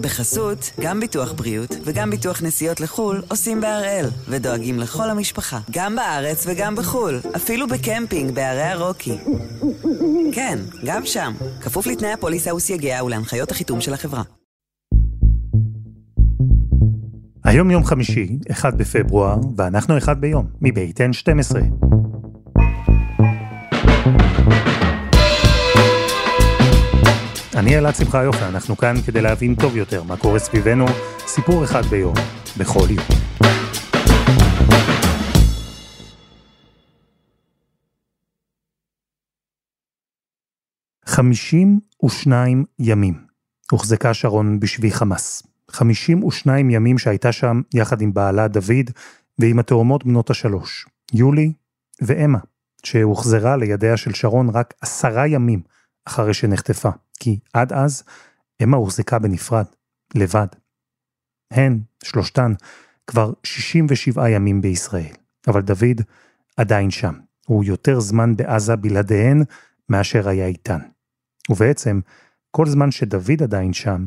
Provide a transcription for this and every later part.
בחסות, גם ביטוח בריאות וגם ביטוח נסיעות לחו"ל עושים בהראל, ודואגים לכל המשפחה, גם בארץ וגם בחו"ל, אפילו בקמפינג בערי הרוקי. כן, גם שם, כפוף לתנאי הפוליסה וסייגיה ולהנחיות החיתום של החברה. היום יום חמישי, 1 בפברואר, ואנחנו אחד ביום, מבית N12. אני אלעד שמחה יופי, אנחנו כאן כדי להבין טוב יותר מה קורה סביבנו, סיפור אחד ביום, בכל יום. חמישים ושניים ימים הוחזקה שרון בשבי חמאס. 52 ימים שהייתה שם יחד עם בעלה דוד ועם התאומות בנות השלוש, יולי ואמה, שהוחזרה לידיה של שרון רק עשרה ימים אחרי שנחטפה, כי עד אז אמה הוחזקה בנפרד, לבד. הן, שלושתן, כבר 67 ימים בישראל, אבל דוד עדיין שם. הוא יותר זמן בעזה בלעדיהן מאשר היה איתן. ובעצם, כל זמן שדוד עדיין שם,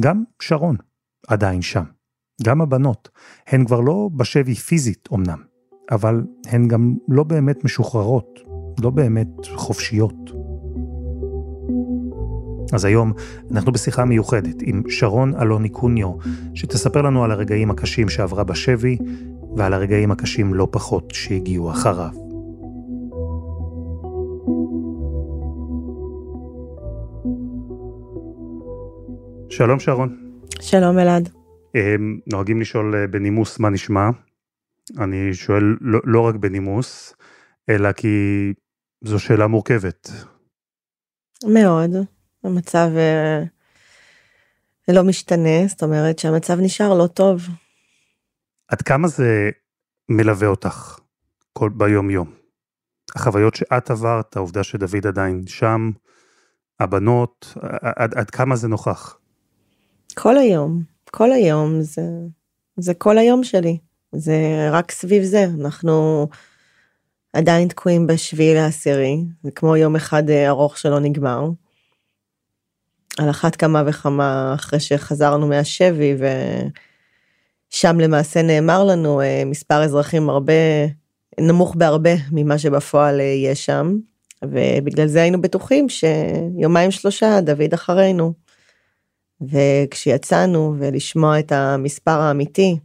גם שרון עדיין שם. גם הבנות, הן כבר לא בשבי פיזית אמנם, אבל הן גם לא באמת משוחררות, לא באמת חופשיות. אז היום אנחנו בשיחה מיוחדת עם שרון אלוני קוניו, שתספר לנו על הרגעים הקשים שעברה בשבי, ועל הרגעים הקשים לא פחות שהגיעו אחריו. שלום שרון. שלום אלעד. אמ, נוהגים לשאול אה, בנימוס מה נשמע. אני שואל לא, לא רק בנימוס, אלא כי זו שאלה מורכבת. מאוד. המצב אה, לא משתנה, זאת אומרת שהמצב נשאר לא טוב. עד כמה זה מלווה אותך כל ביום יום? החוויות שאת עברת, העובדה שדוד עדיין שם, הבנות, עד, עד כמה זה נוכח? כל היום, כל היום, זה, זה כל היום שלי, זה רק סביב זה, אנחנו עדיין תקועים בשביעי לעשירי, זה כמו יום אחד אה, ארוך שלא נגמר. על אחת כמה וכמה אחרי שחזרנו מהשבי ושם למעשה נאמר לנו אה, מספר אזרחים הרבה נמוך בהרבה ממה שבפועל אה, יש שם ובגלל זה היינו בטוחים שיומיים שלושה דוד אחרינו. וכשיצאנו ולשמוע את המספר האמיתי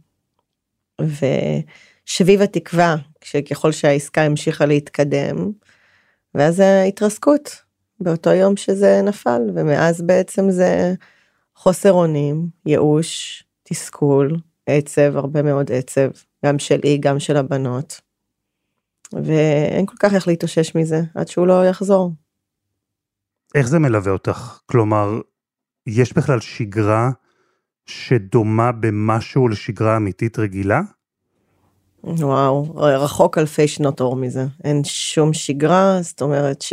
ושביב התקווה ככל שהעסקה המשיכה להתקדם ואז ההתרסקות באותו יום שזה נפל, ומאז בעצם זה חוסר אונים, ייאוש, תסכול, עצב, הרבה מאוד עצב, גם שלי, גם של הבנות. ואין כל כך איך להתאושש מזה עד שהוא לא יחזור. איך זה מלווה אותך? כלומר, יש בכלל שגרה שדומה במשהו לשגרה אמיתית רגילה? וואו, רחוק אלפי שנות אור מזה. אין שום שגרה, זאת אומרת ש...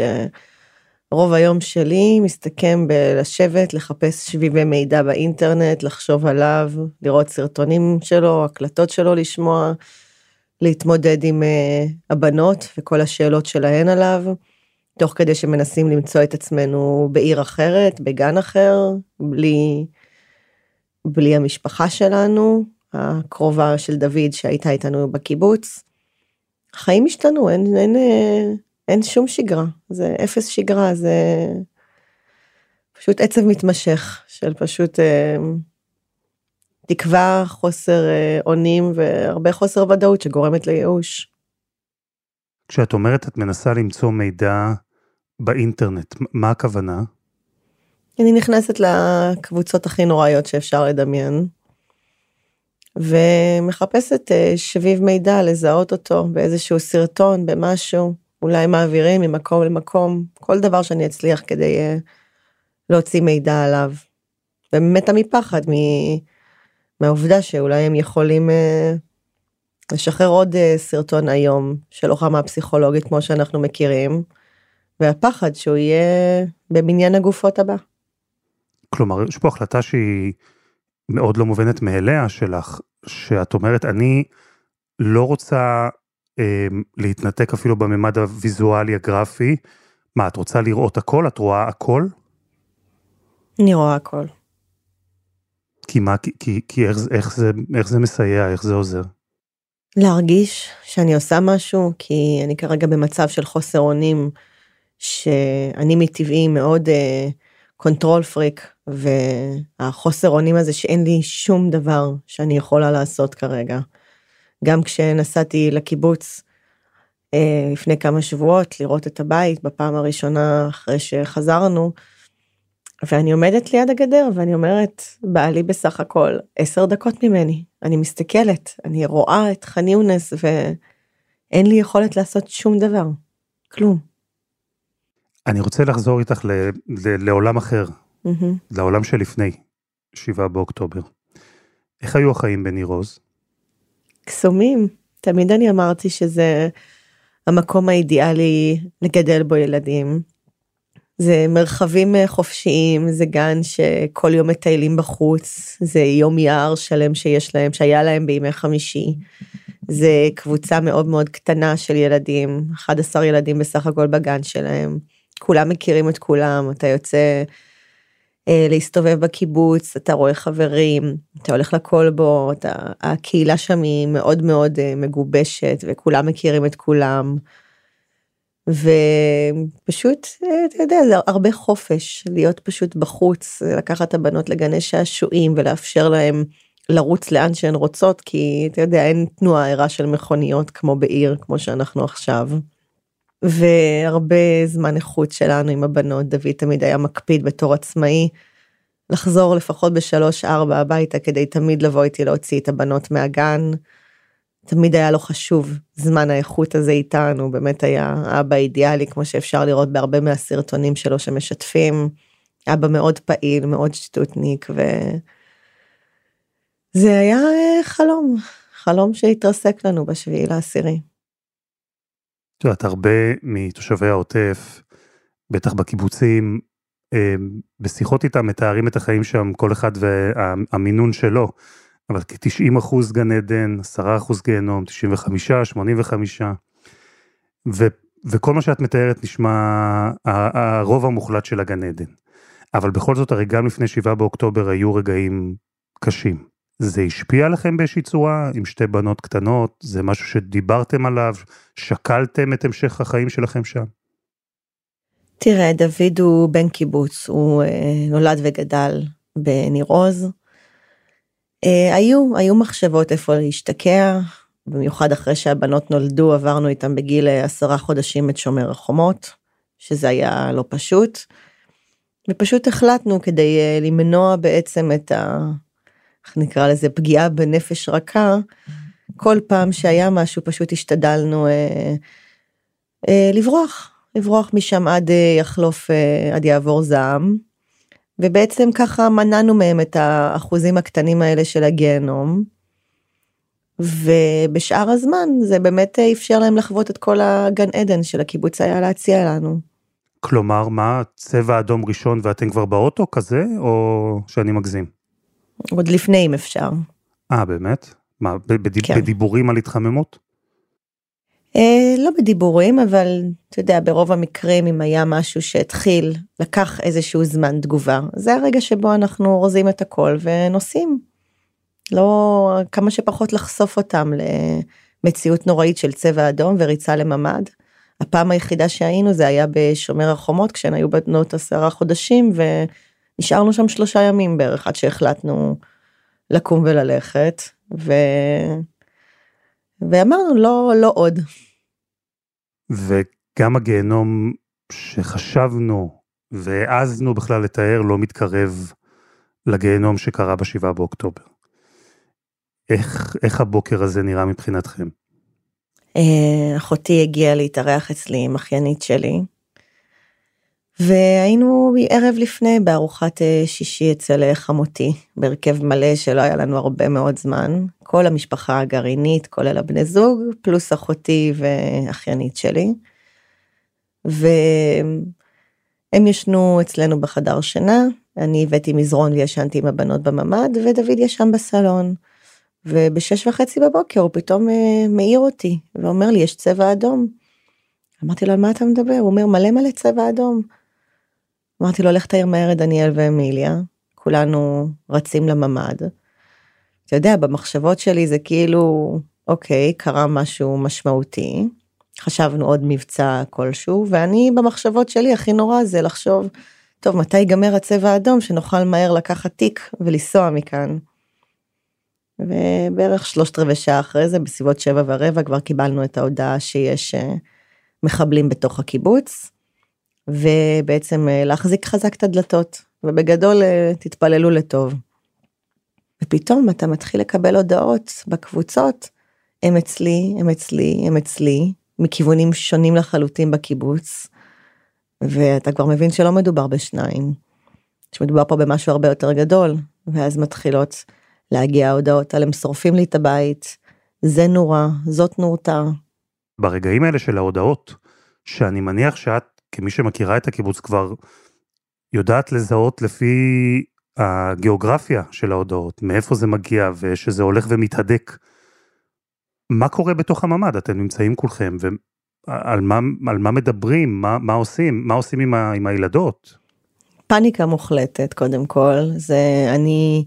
רוב היום שלי מסתכם בלשבת, לחפש שביבי מידע באינטרנט, לחשוב עליו, לראות סרטונים שלו, הקלטות שלו לשמוע, להתמודד עם uh, הבנות וכל השאלות שלהן עליו, תוך כדי שמנסים למצוא את עצמנו בעיר אחרת, בגן אחר, בלי, בלי המשפחה שלנו, הקרובה של דוד שהייתה איתנו בקיבוץ. החיים השתנו, אין, אין, אין, אין שום שגרה, זה אפס שגרה, זה פשוט עצב מתמשך של פשוט אה, תקווה, חוסר אה, אונים והרבה חוסר ודאות שגורמת לייאוש. כשאת אומרת את מנסה למצוא מידע באינטרנט, מה הכוונה? אני נכנסת לקבוצות הכי נוראיות שאפשר לדמיין, ומחפשת אה, שביב מידע, לזהות אותו באיזשהו סרטון, במשהו. אולי מעבירים ממקום למקום, כל דבר שאני אצליח כדי uh, להוציא מידע עליו. ומתה מפחד מ... מהעובדה שאולי הם יכולים uh, לשחרר עוד uh, סרטון היום של לוחמה פסיכולוגית כמו שאנחנו מכירים, והפחד שהוא יהיה במניין הגופות הבא. כלומר, יש פה החלטה שהיא מאוד לא מובנת מאליה שלך, שאת אומרת, אני לא רוצה להתנתק אפילו בממד הוויזואלי הגרפי. מה, את רוצה לראות הכל? את רואה הכל? אני רואה הכל. כי מה, כי, כי, כי איך, איך, זה, איך זה מסייע, איך זה עוזר? להרגיש שאני עושה משהו, כי אני כרגע במצב של חוסר אונים, שאני מטבעי מאוד control uh, freak, והחוסר אונים הזה שאין לי שום דבר שאני יכולה לעשות כרגע. גם כשנסעתי לקיבוץ uh, לפני כמה שבועות לראות את הבית בפעם הראשונה אחרי שחזרנו, ואני עומדת ליד הגדר ואני אומרת, בעלי בסך הכל עשר דקות ממני, אני מסתכלת, אני רואה את ח'אן יונס ואין לי יכולת לעשות שום דבר, כלום. אני רוצה לחזור איתך ל, ל, לעולם אחר, mm-hmm. לעולם שלפני 7 באוקטובר. איך היו החיים בניר עוז? קסומים, תמיד אני אמרתי שזה המקום האידיאלי לגדל בו ילדים. זה מרחבים אה, חופשיים, זה גן שכל יום מטיילים בחוץ, זה יום יער שלם שיש להם, שהיה להם בימי חמישי. זה קבוצה מאוד מאוד קטנה של ילדים, 11 ילדים בסך הכל בגן שלהם. כולם מכירים את כולם, אתה יוצא להסתובב בקיבוץ, אתה רואה חברים, אתה הולך בו, אתה, הקהילה שם היא מאוד מאוד אה, מגובשת וכולם מכירים את כולם. ופשוט, אתה יודע, זה הרבה חופש להיות פשוט בחוץ, לקחת את הבנות לגני שעשועים ולאפשר להם לרוץ לאן שהן רוצות, כי אתה יודע, אין תנועה ערה של מכוניות כמו בעיר, כמו שאנחנו עכשיו. והרבה זמן איכות שלנו עם הבנות, דוד תמיד היה מקפיד בתור עצמאי, לחזור לפחות בשלוש ארבע הביתה כדי תמיד לבוא איתי להוציא את הבנות מהגן. תמיד היה לו חשוב זמן האיכות הזה איתנו, באמת היה אבא אידיאלי, כמו שאפשר לראות בהרבה מהסרטונים שלו שמשתפים. אבא מאוד פעיל, מאוד שטותניק, וזה היה אה, חלום, חלום שהתרסק לנו בשביעי לעשירי. את יודעת, הרבה מתושבי העוטף, בטח בקיבוצים, בשיחות איתם מתארים את החיים שם, כל אחד והמינון שלו. אבל כ-90 אחוז גן עדן, 10 אחוז גיהנום, 95, 85. ו, וכל מה שאת מתארת נשמע הרוב המוחלט של הגן עדן. אבל בכל זאת, הרי גם לפני 7 באוקטובר היו רגעים קשים. זה השפיע עליכם באיזושהי צורה, עם שתי בנות קטנות? זה משהו שדיברתם עליו? שקלתם את המשך החיים שלכם שם? תראה, דוד הוא בן קיבוץ, הוא אה, נולד וגדל בניר עוז. אה, היו, היו מחשבות איפה להשתקע, במיוחד אחרי שהבנות נולדו, עברנו איתם בגיל אה, עשרה חודשים את שומר החומות, שזה היה לא פשוט. ופשוט החלטנו כדי למנוע בעצם את ה... איך נקרא לזה? פגיעה בנפש רכה. כל פעם שהיה משהו פשוט השתדלנו אה, אה, לברוח, לברוח משם עד אה, יחלוף, אה, עד יעבור זעם. ובעצם ככה מנענו מהם את האחוזים הקטנים האלה של הגיהנום. ובשאר הזמן זה באמת אפשר להם לחוות את כל הגן עדן של הקיבוץ היה להציע לנו. כלומר, מה, צבע אדום ראשון ואתם כבר באוטו כזה, או שאני מגזים? עוד לפני אם אפשר. אה, באמת? מה, בדיב, כן. בדיבורים על התחממות? אה, לא בדיבורים, אבל אתה יודע, ברוב המקרים אם היה משהו שהתחיל, לקח איזשהו זמן תגובה, זה הרגע שבו אנחנו אורזים את הכל ונוסעים. לא, כמה שפחות לחשוף אותם למציאות נוראית של צבע אדום וריצה לממ"ד. הפעם היחידה שהיינו זה היה בשומר החומות כשהן היו בנות עשרה חודשים ונשארנו שם שלושה ימים בערך עד שהחלטנו לקום וללכת ו... ואמרנו לא לא עוד. וגם הגיהנום שחשבנו והעזנו בכלל לתאר לא מתקרב לגיהנום שקרה בשבעה באוקטובר. איך, איך הבוקר הזה נראה מבחינתכם? אה, אחותי הגיעה להתארח אצלי עם אחיינית שלי, והיינו ערב לפני בארוחת אה, שישי אצל אה, חמותי, בהרכב מלא שלא היה לנו הרבה מאוד זמן. כל המשפחה הגרעינית, כולל הבני זוג, פלוס אחותי ואחיינית שלי. והם ישנו אצלנו בחדר שינה, אני הבאתי מזרון וישנתי עם הבנות בממ"ד, ודוד ישן בסלון. ובשש וחצי בבוקר הוא פתאום אה, מעיר אותי, ואומר לי, יש צבע אדום. אמרתי לו, על מה אתה מדבר? הוא אומר, מלא מלא צבע אדום. אמרתי לו, לך תעיר מהר את דניאל ואמיליה. כולנו רצים לממ"ד. אתה יודע, במחשבות שלי זה כאילו, אוקיי, קרה משהו משמעותי, חשבנו עוד מבצע כלשהו, ואני במחשבות שלי הכי נורא זה לחשוב, טוב, מתי ייגמר הצבע האדום שנוכל מהר לקחת תיק ולנסוע מכאן. ובערך שלושת רבעי שעה אחרי זה, בסביבות שבע ורבע, כבר קיבלנו את ההודעה שיש אה, מחבלים בתוך הקיבוץ, ובעצם אה, להחזיק חזק את הדלתות, ובגדול אה, תתפללו לטוב. ופתאום אתה מתחיל לקבל הודעות בקבוצות, הם אצלי, הם אצלי, הם אצלי, מכיוונים שונים לחלוטין בקיבוץ, ואתה כבר מבין שלא מדובר בשניים, שמדובר פה במשהו הרבה יותר גדול, ואז מתחילות להגיע ההודעות על הם שורפים לי את הבית, זה נורא, זאת נורתה. ברגעים האלה של ההודעות, שאני מניח שאת, כמי שמכירה את הקיבוץ כבר, יודעת לזהות לפי הגיאוגרפיה של ההודעות, מאיפה זה מגיע ושזה הולך ומתהדק. מה קורה בתוך הממ"ד? אתם נמצאים כולכם, ועל מה, על מה מדברים? מה, מה עושים? מה עושים עם, ה, עם הילדות? פאניקה מוחלטת, קודם כל. זה אני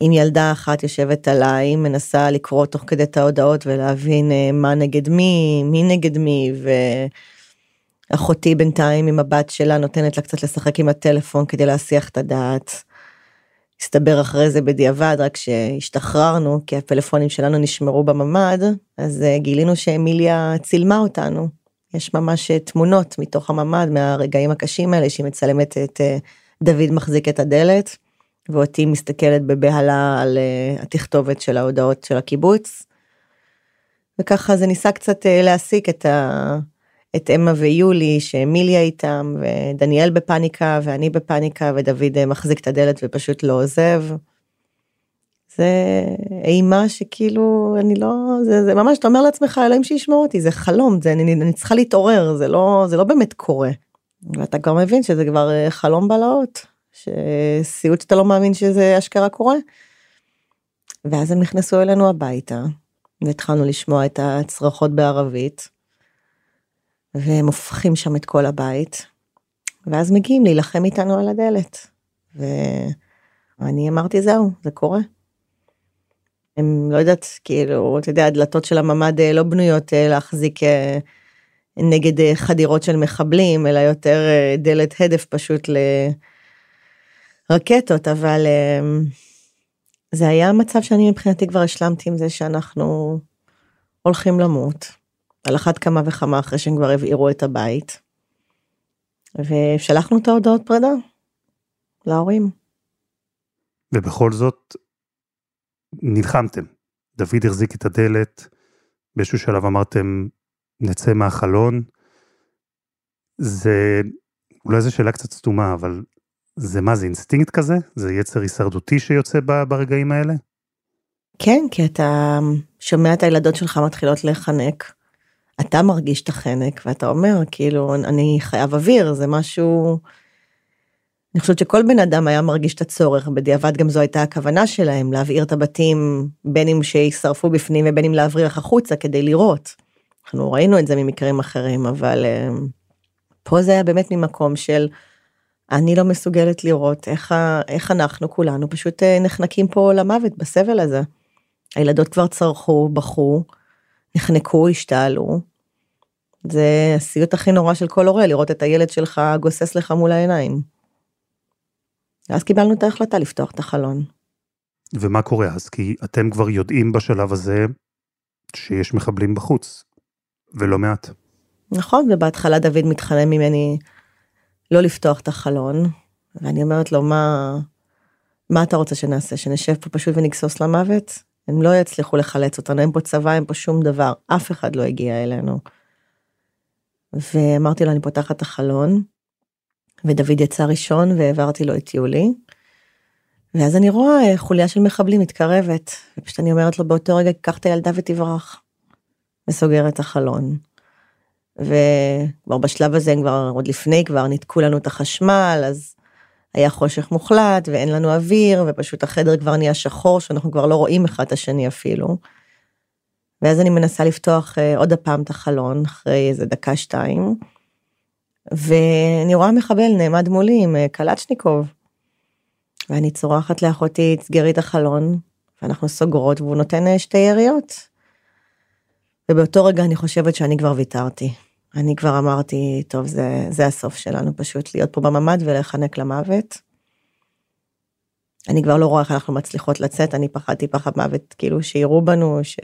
עם ילדה אחת יושבת עליי, מנסה לקרוא תוך כדי את ההודעות ולהבין אה, מה נגד מי, מי נגד מי, ואחותי בינתיים עם הבת שלה נותנת לה קצת לשחק עם הטלפון כדי להסיח את הדעת. הסתבר אחרי זה בדיעבד, רק שהשתחררנו, כי הפלאפונים שלנו נשמרו בממ"ד, אז אה, גילינו שאמיליה צילמה אותנו. יש ממש אה, תמונות מתוך הממ"ד, מהרגעים הקשים האלה, שהיא מצלמת את אה, דוד מחזיק את הדלת, ואותי מסתכלת בבהלה על התכתובת של ההודעות של הקיבוץ. וככה זה ניסה קצת להסיק את, ה... את אמה ויולי, שאמיליה איתם, ודניאל בפאניקה, ואני בפאניקה, ודוד אה, מחזיק את הדלת ופשוט לא עוזב. זה אימה שכאילו, אני לא, זה, זה ממש, אתה אומר לעצמך, אלוהים שישמור אותי, זה חלום, זה, אני, אני צריכה להתעורר, זה לא, זה לא באמת קורה. ואתה כבר מבין שזה כבר אה, חלום בלהות, שסיוט שאתה לא מאמין שזה אשכרה קורה. ואז הם נכנסו אלינו הביתה, והתחלנו לשמוע את הצרחות בערבית. והם הופכים שם את כל הבית, ואז מגיעים להילחם איתנו על הדלת. ואני אמרתי זהו, זה קורה. הם לא יודעת, כאילו, אתה יודע, הדלתות של הממ"ד אה, לא בנויות אה, להחזיק אה, נגד חדירות של מחבלים, אלא יותר דלת הדף פשוט לרקטות, אבל זה היה מצב שאני מבחינתי כבר השלמתי עם זה שאנחנו הולכים למות. על אחת כמה וכמה אחרי שהם כבר הבעירו את הבית. ושלחנו את ההודעות פרידה להורים. ובכל זאת, נלחמתם. דוד החזיק את הדלת, באיזשהו שלב אמרתם, נצא מהחלון. זה, אולי זו שאלה קצת סתומה, אבל זה מה, זה אינסטינקט כזה? זה יצר הישרדותי שיוצא ברגעים האלה? כן, כי אתה שומע את הילדות שלך מתחילות להיחנק. אתה מרגיש את החנק ואתה אומר כאילו אני חייב אוויר זה משהו. אני חושבת שכל בן אדם היה מרגיש את הצורך בדיעבד גם זו הייתה הכוונה שלהם להבעיר את הבתים בין אם שישרפו בפנים ובין אם להבריח החוצה כדי לראות. אנחנו ראינו את זה ממקרים אחרים אבל אה, פה זה היה באמת ממקום של אני לא מסוגלת לראות איך, איך אנחנו כולנו פשוט אה, נחנקים פה למוות בסבל הזה. הילדות כבר צרחו, בכו, נחנקו, השתעלו, זה הסיוט הכי נורא של כל הורה, לראות את הילד שלך גוסס לך מול העיניים. ואז קיבלנו את ההחלטה לפתוח את החלון. ומה קורה אז? כי אתם כבר יודעים בשלב הזה שיש מחבלים בחוץ, ולא מעט. נכון, ובהתחלה דוד מתחנן ממני לא לפתוח את החלון, ואני אומרת לו, מה, מה אתה רוצה שנעשה? שנשב פה פשוט ונגסוס למוות? הם לא יצליחו לחלץ אותנו, אין פה צבא, אין פה שום דבר, אף אחד לא הגיע אלינו. ואמרתי לו, אני פותחת את החלון, ודוד יצא ראשון והעברתי לו את יולי. ואז אני רואה חוליה של מחבלים מתקרבת, ופשוט אני אומרת לו באותו רגע, קח את הילדה ותברח. וסוגר את החלון. וכבר בשלב הזה, כבר עוד לפני, כבר ניתקו לנו את החשמל, אז היה חושך מוחלט ואין לנו אוויר, ופשוט החדר כבר נהיה שחור, שאנחנו כבר לא רואים אחד את השני אפילו. ואז אני מנסה לפתוח uh, עוד הפעם את החלון אחרי איזה דקה שתיים. ואני רואה מחבל נעמד מולי עם uh, קלצ'ניקוב. ואני צורחת לאחותי, סגרי את החלון, ואנחנו סוגרות, והוא נותן אה, שתי יריות. ובאותו רגע אני חושבת שאני כבר ויתרתי. אני כבר אמרתי, טוב, זה, זה הסוף שלנו, פשוט להיות פה בממ"ד ולהיחנק למוות. אני כבר לא רואה איך אנחנו מצליחות לצאת, אני פחדתי פחד מוות, כאילו שיראו בנו, ש...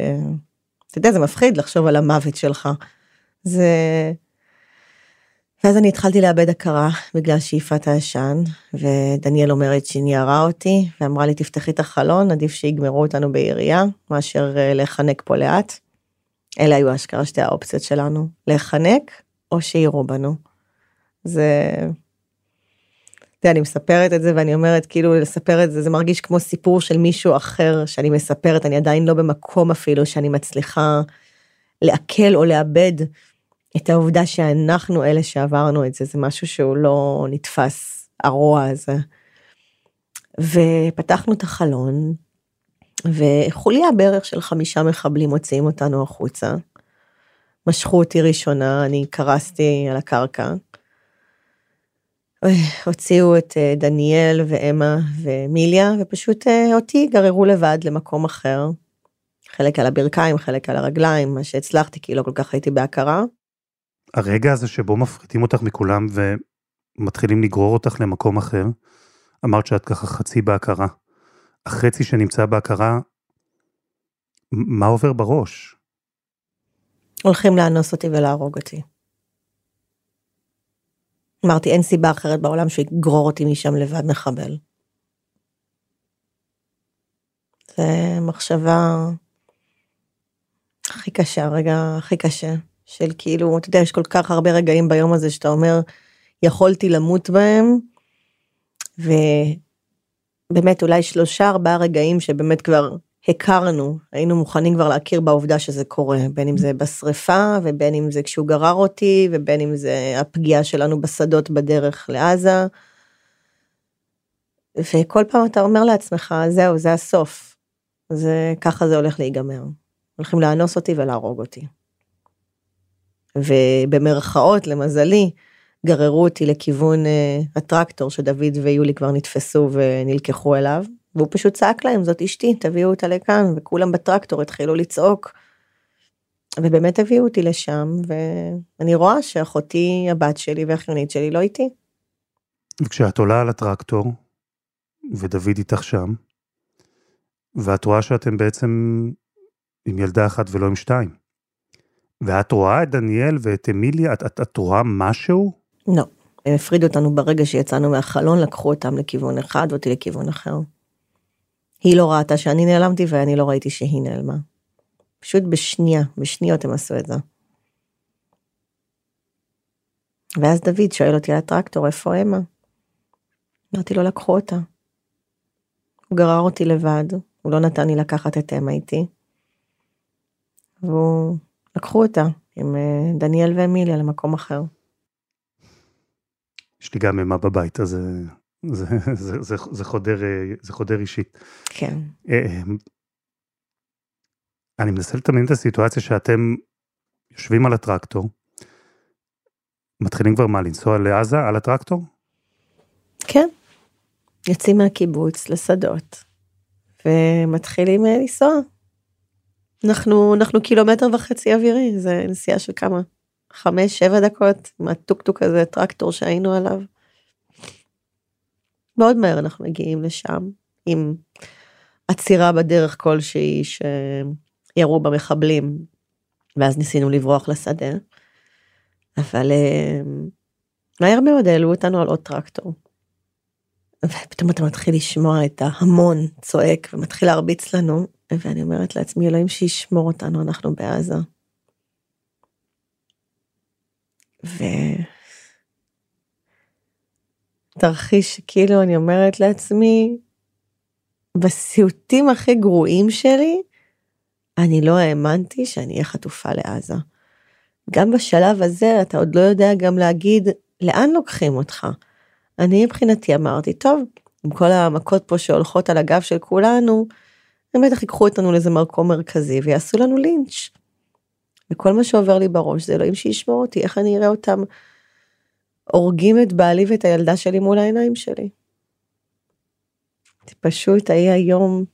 אתה יודע, זה מפחיד לחשוב על המוות שלך. זה... ואז אני התחלתי לאבד הכרה בגלל שאיפת העשן, ודניאל אומרת שהיא ניירה אותי, ואמרה לי, תפתחי את החלון, עדיף שיגמרו אותנו בירייה, מאשר אה, להיחנק פה לאט. אלה היו אשכרה שתי האופציות שלנו, להיחנק או שיראו בנו. זה... אתה יודע, אני מספרת את זה ואני אומרת, כאילו לספר את זה, זה מרגיש כמו סיפור של מישהו אחר שאני מספרת, אני עדיין לא במקום אפילו שאני מצליחה לעכל או לאבד את העובדה שאנחנו אלה שעברנו את זה, זה משהו שהוא לא נתפס, הרוע הזה. ופתחנו את החלון, וחוליה בערך של חמישה מחבלים מוציאים אותנו החוצה. משכו אותי ראשונה, אני קרסתי על הקרקע. הוציאו את אה, דניאל ואמה ומיליה, ופשוט אה, אותי גררו לבד למקום אחר. חלק על הברכיים, חלק על הרגליים, מה שהצלחתי, כי לא כל כך הייתי בהכרה. הרגע הזה שבו מפריטים אותך מכולם ומתחילים לגרור אותך למקום אחר, אמרת שאת ככה חצי בהכרה. החצי שנמצא בהכרה, מה עובר בראש? הולכים לאנוס אותי ולהרוג אותי. אמרתי, אין סיבה אחרת בעולם שיגרור אותי משם לבד מחבל. זה מחשבה הכי קשה, הרגע הכי קשה, של כאילו, אתה יודע, יש כל כך הרבה רגעים ביום הזה שאתה אומר, יכולתי למות בהם, ובאמת אולי שלושה ארבעה רגעים שבאמת כבר הכרנו, היינו מוכנים כבר להכיר בעובדה שזה קורה, בין אם זה בשריפה, ובין אם זה כשהוא גרר אותי, ובין אם זה הפגיעה שלנו בשדות בדרך לעזה. וכל פעם אתה אומר לעצמך, זהו, זה הסוף. זה, ככה זה הולך להיגמר. הולכים לאנוס אותי ולהרוג אותי. ובמרכאות, למזלי, גררו אותי לכיוון uh, הטרקטור שדוד ויולי כבר נתפסו ונלקחו אליו, והוא פשוט צעק להם, זאת אשתי, תביאו אותה לכאן, וכולם בטרקטור התחילו לצעוק. ובאמת הביאו אותי לשם, ואני רואה שאחותי, הבת שלי והאחיינית שלי לא איתי. וכשאת עולה על הטרקטור, ודוד איתך שם, ואת רואה שאתם בעצם עם ילדה אחת ולא עם שתיים. ואת רואה את דניאל ואת אמיליה, את, את, את רואה משהו? לא, הם הפרידו אותנו ברגע שיצאנו מהחלון, לקחו אותם לכיוון אחד ואותי לכיוון אחר. היא לא ראתה שאני נעלמתי ואני לא ראיתי שהיא נעלמה. פשוט בשנייה, בשניות הם עשו את זה. ואז דוד שואל אותי על הטרקטור, איפה אמה? אמרתי לו, לקחו אותה. הוא גרר אותי לבד, הוא לא נתן לי לקחת את אמה איתי. והוא, לקחו אותה עם אה, דניאל ואמיליה למקום אחר. יש לי גם אמה בבית, אז זה, זה, זה, זה, חודר, זה חודר אישית. כן. אה, אני מנסה לתמין את הסיטואציה שאתם יושבים על הטרקטור, מתחילים כבר מה, לנסוע לעזה על הטרקטור? כן. יוצאים מהקיבוץ לשדות, ומתחילים אה, לנסוע. אנחנו, אנחנו קילומטר וחצי אווירי, זה נסיעה של כמה? חמש, שבע דקות, מהטוקטוק הזה, טרקטור שהיינו עליו. מאוד מהר אנחנו מגיעים לשם, עם עצירה בדרך כלשהי שירו במחבלים, ואז ניסינו לברוח לשדה. אבל אה, מהר מאוד העלו אותנו על עוד טרקטור. ופתאום אתה מתחיל לשמוע את ההמון צועק ומתחיל להרביץ לנו, ואני אומרת לעצמי, אלוהים שישמור אותנו, אנחנו בעזה. ו... תרחיש, כאילו אני אומרת לעצמי, בסיוטים הכי גרועים שלי, אני לא האמנתי שאני אהיה חטופה לעזה. גם בשלב הזה אתה עוד לא יודע גם להגיד לאן לוקחים אותך. אני מבחינתי אמרתי, טוב, עם כל המכות פה שהולכות על הגב של כולנו, הם בטח ייקחו אותנו לאיזה מקום מרכזי ויעשו לנו לינץ'. וכל מה שעובר לי בראש זה אלוהים שישמור אותי, איך אני אראה אותם הורגים את בעלי ואת הילדה שלי מול העיניים שלי. זה פשוט היה יום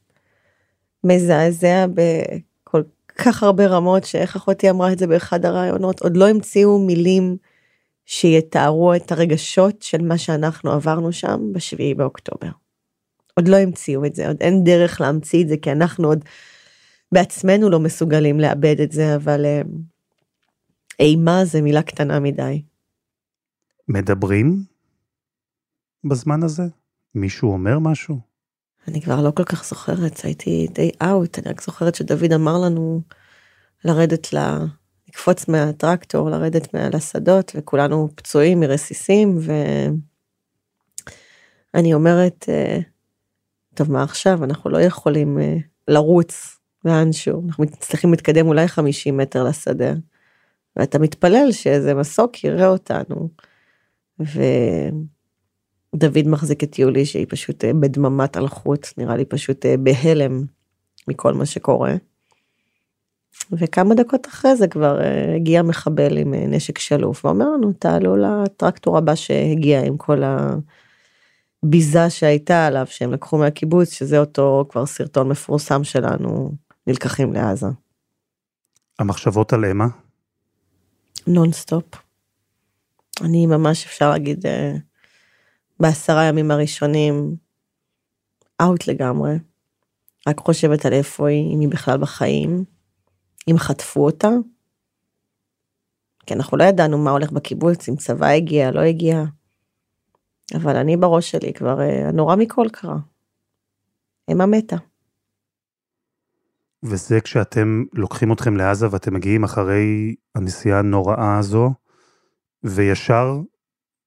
מזעזע בכל כך הרבה רמות, שאיך אחותי אמרה את זה באחד הראיונות, עוד לא המציאו מילים שיתארו את הרגשות של מה שאנחנו עברנו שם בשביעי באוקטובר. עוד לא המציאו את זה, עוד אין דרך להמציא את זה, כי אנחנו עוד בעצמנו לא מסוגלים לאבד את זה, אבל אה, אימה זה מילה קטנה מדי. מדברים בזמן הזה? מישהו אומר משהו? אני כבר לא כל כך זוכרת, הייתי די אאוט, אני רק זוכרת שדוד אמר לנו לרדת ל... לקפוץ מהטרקטור, לרדת מעל השדות, וכולנו פצועים מרסיסים, ואני אומרת, אה, טוב, מה עכשיו? אנחנו לא יכולים אה, לרוץ לאנשהו, אנחנו צריכים להתקדם אולי 50 מטר לשדה, ואתה מתפלל שאיזה מסוק יראה אותנו. ודוד מחזיק את יולי שהיא פשוט אה, בדממת אלחוט, נראה לי פשוט אה, בהלם מכל מה שקורה. וכמה דקות אחרי זה כבר הגיע מחבל עם נשק שלוף ואומר לנו תעלו לטרקטור הבא שהגיע עם כל הביזה שהייתה עליו שהם לקחו מהקיבוץ שזה אותו כבר סרטון מפורסם שלנו נלקחים לעזה. המחשבות על אמה? נונסטופ. אני ממש אפשר להגיד אה, בעשרה ימים הראשונים out לגמרי. רק חושבת על איפה היא, אם היא בכלל בחיים, אם חטפו אותה. כי אנחנו לא ידענו מה הולך בקיבוץ, אם צבא הגיע, לא הגיע. אבל אני בראש שלי כבר, אה, הנורא מכל קרה. אמה מתה. וזה כשאתם לוקחים אתכם לעזה ואתם מגיעים אחרי הנסיעה הנוראה הזו, וישר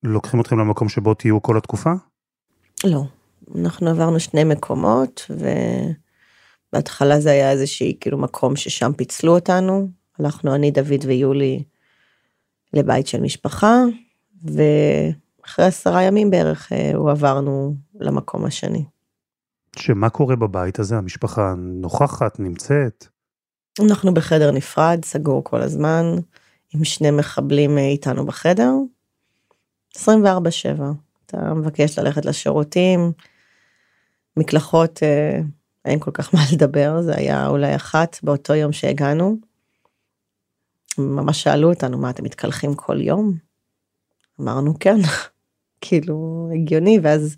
לוקחים אתכם למקום שבו תהיו כל התקופה? לא, אנחנו עברנו שני מקומות, ובהתחלה זה היה איזושהי כאילו מקום ששם פיצלו אותנו, הלכנו אני, דוד ויולי לבית של משפחה, ואחרי עשרה ימים בערך אה, הועברנו למקום השני. שמה קורה בבית הזה? המשפחה נוכחת, נמצאת? אנחנו בחדר נפרד, סגור כל הזמן, עם שני מחבלים אה, איתנו בחדר. 24-7. אתה מבקש ללכת לשירותים, מקלחות, אה, אין כל כך מה לדבר, זה היה אולי אחת באותו יום שהגענו. ממש שאלו אותנו, מה, אתם מתקלחים כל יום? אמרנו כן, כאילו, הגיוני, ואז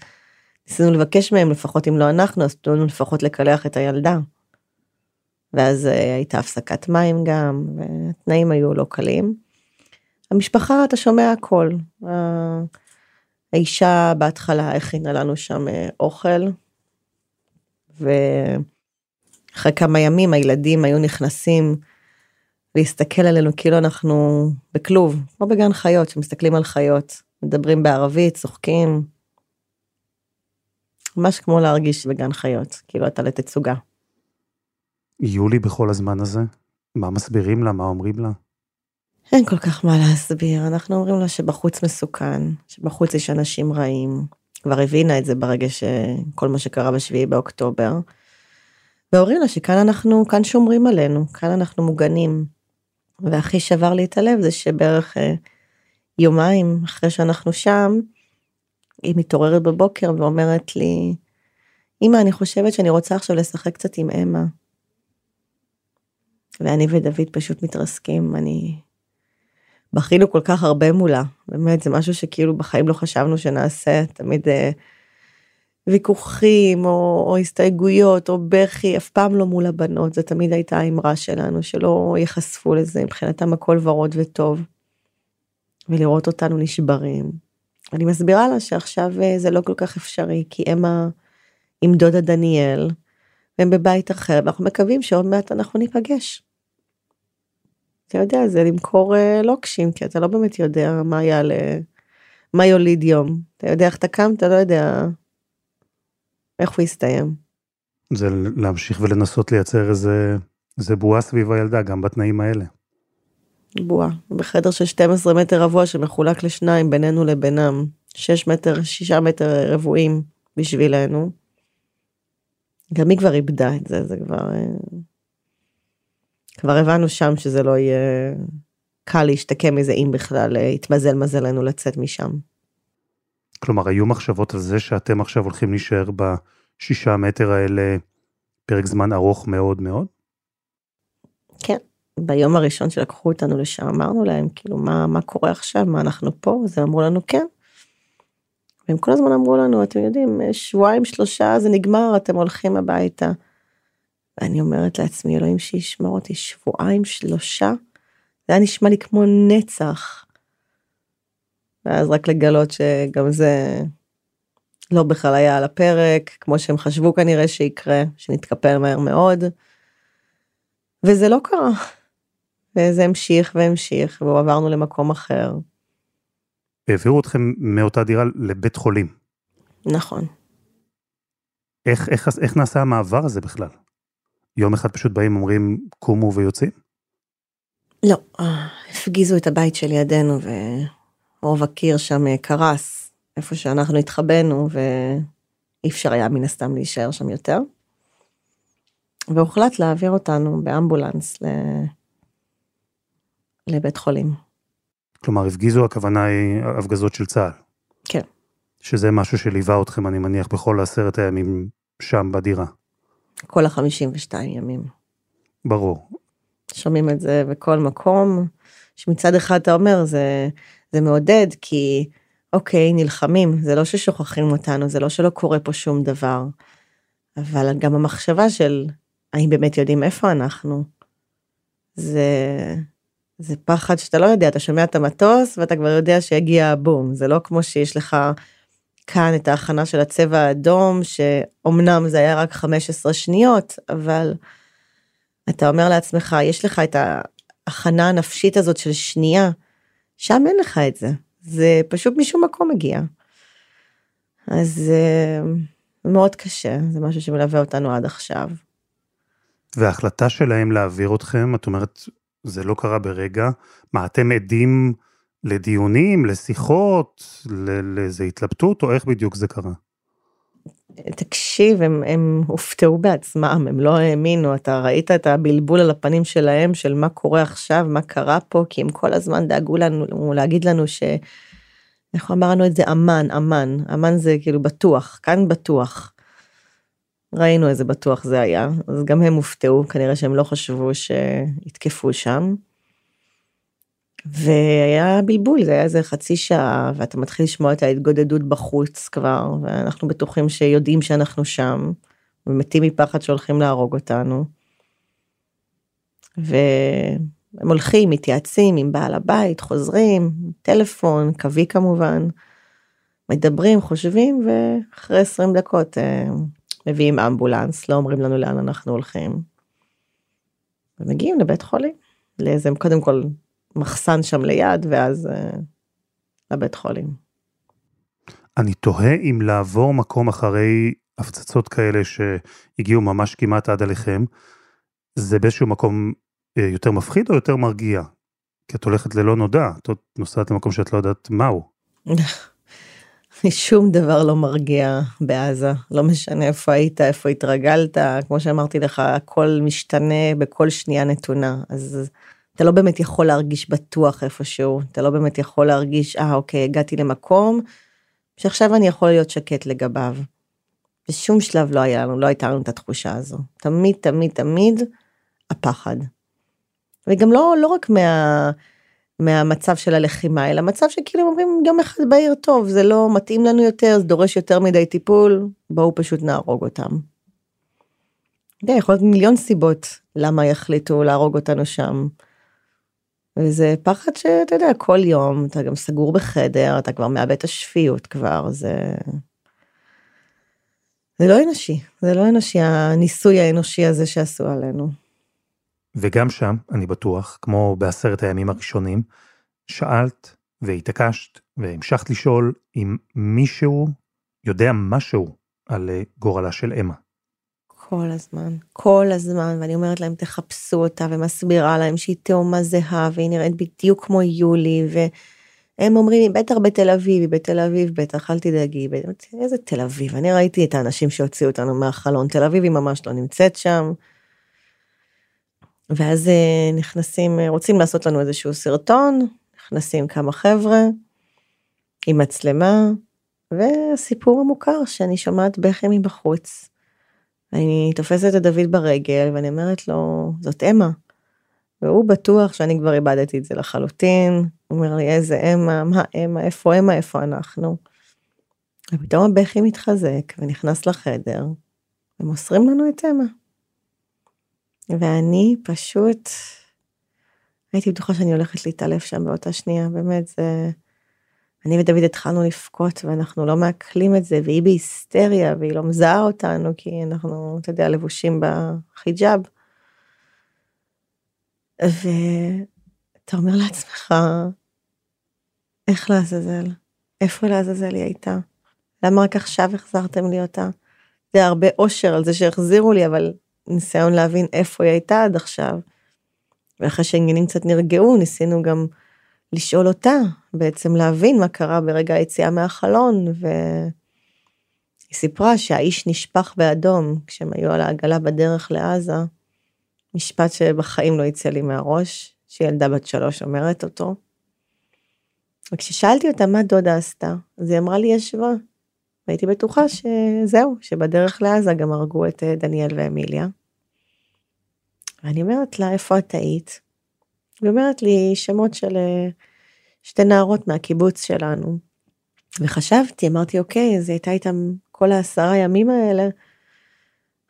ניסינו לבקש מהם, לפחות אם לא אנחנו, אז תנו לנו לפחות לקלח את הילדה. ואז אה, הייתה הפסקת מים גם, והתנאים היו לא קלים. המשפחה, אתה שומע הכל. האישה בהתחלה הכינה לנו שם אה, אוכל, ואחרי כמה ימים הילדים היו נכנסים להסתכל עלינו כאילו אנחנו בכלוב, כמו בגן חיות, שמסתכלים על חיות, מדברים בערבית, צוחקים, ממש כמו להרגיש בגן חיות, כאילו אתה לתצוגה. יולי בכל הזמן הזה? מה מסבירים לה? מה אומרים לה? אין כל כך מה להסביר, אנחנו אומרים לה שבחוץ מסוכן, שבחוץ יש אנשים רעים. כבר הבינה את זה ברגע שכל מה שקרה בשביעי באוקטובר. ואומרים לה שכאן אנחנו, כאן שומרים עלינו, כאן אנחנו מוגנים. והכי שבר לי את הלב זה שבערך אה, יומיים אחרי שאנחנו שם, היא מתעוררת בבוקר ואומרת לי, אמא, אני חושבת שאני רוצה עכשיו לשחק קצת עם אמה. ואני ודוד פשוט מתרסקים, אני... בכינו כל כך הרבה מולה, באמת, זה משהו שכאילו בחיים לא חשבנו שנעשה, תמיד אה, ויכוחים או, או הסתייגויות או בכי, אף פעם לא מול הבנות, זה תמיד הייתה האמרה שלנו, שלא ייחשפו לזה, מבחינתם הכל ורוד וטוב. ולראות אותנו נשברים, אני מסבירה לה שעכשיו אה, זה לא כל כך אפשרי, כי אמה עם דודה דניאל, והם בבית אחר, ואנחנו מקווים שעוד מעט אנחנו ניפגש. אתה יודע, זה למכור אה, לוקשים, כי אתה לא באמת יודע מה יעלה, מה יוליד יום. אתה יודע איך אתה קם, אתה לא יודע איך הוא יסתיים. זה להמשיך ולנסות לייצר איזה, איזה בועה סביב הילדה, גם בתנאים האלה. בועה, בחדר של 12 מטר רבוע שמחולק לשניים בינינו לבינם, 6 מטר, 6 מטר רבועים בשבילנו. גם היא כבר איבדה את זה, זה כבר... אה, כבר הבנו שם שזה לא יהיה קל להשתקם מזה אם בכלל אה, יתמזל מזלנו לצאת משם. כלומר, היו מחשבות על זה שאתם עכשיו הולכים להישאר השישה מטר האלה פרק זמן ארוך מאוד מאוד? כן, ביום הראשון שלקחו אותנו לשם אמרנו להם כאילו מה מה קורה עכשיו מה אנחנו פה אז הם אמרו לנו כן. והם כל הזמן אמרו לנו אתם יודעים שבועיים שלושה זה נגמר אתם הולכים הביתה. ואני אומרת לעצמי אלוהים שישמור אותי שבועיים שלושה. זה היה נשמע לי כמו נצח. ואז רק לגלות שגם זה לא בכלל היה על הפרק כמו שהם חשבו כנראה שיקרה שנתקפל מהר מאוד. וזה לא קרה. וזה המשיך והמשיך ועברנו למקום אחר. העבירו אתכם מאותה דירה לבית חולים. נכון. איך, איך, איך נעשה המעבר הזה בכלל? יום אחד פשוט באים אומרים קומו ויוצאים? לא, הפגיזו את הבית שלידינו ורוב הקיר שם קרס איפה שאנחנו התחבאנו ואי אפשר היה מן הסתם להישאר שם יותר. והוחלט להעביר אותנו באמבולנס ל... לבית חולים. כלומר, הפגיזו הכוונה היא הפגזות של צה"ל. כן. שזה משהו שליווה אתכם, אני מניח, בכל עשרת הימים שם בדירה. כל החמישים ושתיים ימים. ברור. שומעים את זה בכל מקום, שמצד אחד אתה אומר זה, זה מעודד כי אוקיי נלחמים זה לא ששוכחים אותנו זה לא שלא קורה פה שום דבר. אבל גם המחשבה של האם באמת יודעים איפה אנחנו. זה זה פחד שאתה לא יודע אתה שומע את המטוס ואתה כבר יודע שיגיע הבום זה לא כמו שיש לך כאן את ההכנה של הצבע האדום שאומנם זה היה רק 15 שניות אבל אתה אומר לעצמך יש לך את ההכנה הנפשית הזאת של שנייה שם אין לך את זה זה פשוט משום מקום מגיע. אז זה מאוד קשה זה משהו שמלווה אותנו עד עכשיו. וההחלטה שלהם להעביר אתכם את אומרת זה לא קרה ברגע. מה, אתם עדים לדיונים, לשיחות, לאיזה התלבטות, או איך בדיוק זה קרה? תקשיב, הם, הם הופתעו בעצמם, הם לא האמינו, אתה ראית את הבלבול על הפנים שלהם, של מה קורה עכשיו, מה קרה פה, כי הם כל הזמן דאגו לנו להגיד לנו ש... איך אמרנו את זה? אמן, אמן, אמן זה כאילו בטוח, כאן בטוח. ראינו איזה בטוח זה היה, אז גם הם הופתעו, כנראה שהם לא חשבו שיתקפו שם. והיה בלבול, זה היה איזה חצי שעה, ואתה מתחיל לשמוע את ההתגודדות בחוץ כבר, ואנחנו בטוחים שיודעים שאנחנו שם, ומתים מפחד שהולכים להרוג אותנו. והם הולכים, מתייעצים עם בעל הבית, חוזרים, טלפון, קווי כמובן, מדברים, חושבים, ואחרי 20 דקות אה, מביאים אמבולנס, לא אומרים לנו לאן אנחנו הולכים. ומגיעים לבית חולים, לאיזה, קודם כל, מחסן שם ליד, ואז uh, לבית חולים. אני תוהה אם לעבור מקום אחרי הפצצות כאלה שהגיעו ממש כמעט עד עליכם, זה באיזשהו מקום אה, יותר מפחיד או יותר מרגיע? כי את הולכת ללא נודע, את נוסעת למקום שאת לא יודעת מהו. שום דבר לא מרגיע בעזה, לא משנה איפה היית, איפה התרגלת, כמו שאמרתי לך, הכל משתנה בכל שנייה נתונה, אז אתה לא באמת יכול להרגיש בטוח איפשהו, אתה לא באמת יכול להרגיש, אה אוקיי, הגעתי למקום, שעכשיו אני יכול להיות שקט לגביו. בשום שלב לא היה לנו, לא הייתה לנו את התחושה הזו. תמיד, תמיד, תמיד הפחד. וגם לא, לא רק מה... מהמצב של הלחימה, אלא מצב שכאילו אומרים יום אחד בעיר טוב, זה לא מתאים לנו יותר, זה דורש יותר מדי טיפול, בואו פשוט נהרוג אותם. יודע, יכול להיות מיליון סיבות למה יחליטו להרוג אותנו שם. וזה פחד שאתה יודע, כל יום, אתה גם סגור בחדר, אתה כבר מאבד את השפיות כבר, זה... זה לא אנושי, זה לא אנושי, הניסוי האנושי הזה שעשו עלינו. וגם שם, אני בטוח, כמו בעשרת הימים הראשונים, שאלת והתעקשת והמשכת לשאול אם מישהו יודע משהו על אה, גורלה של אמה. כל הזמן, כל הזמן, ואני אומרת להם תחפשו אותה ומסבירה להם שהיא תאומה זהה והיא נראית בדיוק כמו יולי והם אומרים היא בטח בתל אביב, היא בתל אביב בטח אל תדאגי, איזה תל אביב, אני ראיתי את האנשים שהוציאו אותנו מהחלון, תל אביב היא ממש לא נמצאת שם. ואז אה, נכנסים, אה, רוצים לעשות לנו איזשהו סרטון, נכנסים כמה חבר'ה עם מצלמה, והסיפור המוכר שאני שומעת בכי מבחוץ. אני תופסת את דוד ברגל ואני אומרת לו, זאת אמה. והוא בטוח שאני כבר איבדתי את זה לחלוטין. הוא אומר לי, איזה אמה, מה אמה, איפה אמה, איפה אנחנו. ופתאום הבכי מתחזק ונכנס לחדר, ומוסרים לנו את אמה. ואני פשוט הייתי בטוחה שאני הולכת להתעלף שם באותה שנייה, באמת זה... אני ודוד התחלנו לבכות ואנחנו לא מעכלים את זה, והיא בהיסטריה והיא לא מזהה אותנו כי אנחנו, אתה יודע, לבושים בחיג'אב. ואתה אומר לעצמך, איך לעזאזל? איפה לעזאזל היא הייתה? למה רק עכשיו החזרתם לי אותה? זה הרבה אושר על זה שהחזירו לי, אבל ניסיון להבין איפה היא הייתה עד עכשיו. ואחרי שהעניינים קצת נרגעו, ניסינו גם לשאול אותה, בעצם להבין מה קרה ברגע היציאה מהחלון, והיא סיפרה שהאיש נשפך באדום כשהם היו על העגלה בדרך לעזה. משפט שבחיים לא יצא לי מהראש, שילדה בת שלוש אומרת אותו. וכששאלתי אותה מה דודה עשתה, אז היא אמרה לי ישבה. והייתי בטוחה שזהו, שבדרך לעזה גם הרגו את דניאל ואמיליה. ואני אומרת לה, איפה את היית? היא אומרת לי שמות של אה, שתי נערות מהקיבוץ שלנו. וחשבתי, אמרתי, אוקיי, אז היא הייתה איתם כל העשרה ימים האלה.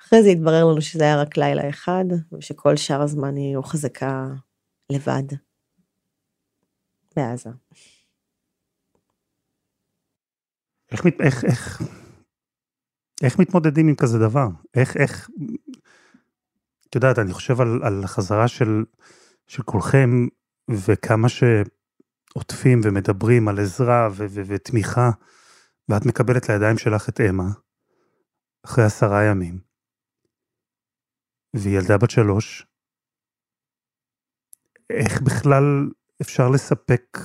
אחרי זה התברר לנו שזה היה רק לילה אחד, ושכל שאר הזמן היא הוחזקה לבד. בעזה. איך, איך, איך, איך מתמודדים עם כזה דבר? איך, איך, את יודעת, אני חושב על, על החזרה של, של כולכם, וכמה שעוטפים ומדברים על עזרה ו, ו, ותמיכה, ואת מקבלת לידיים שלך את אמה, אחרי עשרה ימים, והיא ילדה בת שלוש, איך בכלל אפשר לספק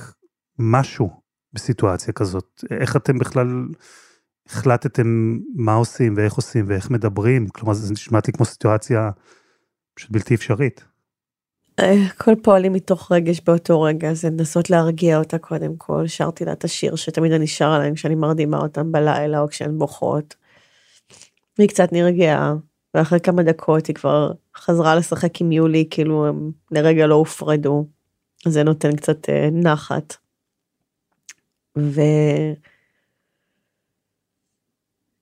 משהו בסיטואציה כזאת? איך אתם בכלל החלטתם מה עושים ואיך עושים ואיך מדברים? כלומר, זה נשמע לי כמו סיטואציה פשוט בלתי אפשרית. הכל אה, פועלים מתוך רגש באותו רגע, זה לנסות להרגיע אותה קודם כל. שרתי לה את השיר שתמיד אני שרה להם כשאני מרדימה אותם בלילה או כשהן בוכות. והיא קצת נרגעה, ואחרי כמה דקות היא כבר חזרה לשחק עם יולי, כאילו הם לרגע לא הופרדו. זה נותן קצת אה, נחת. ו...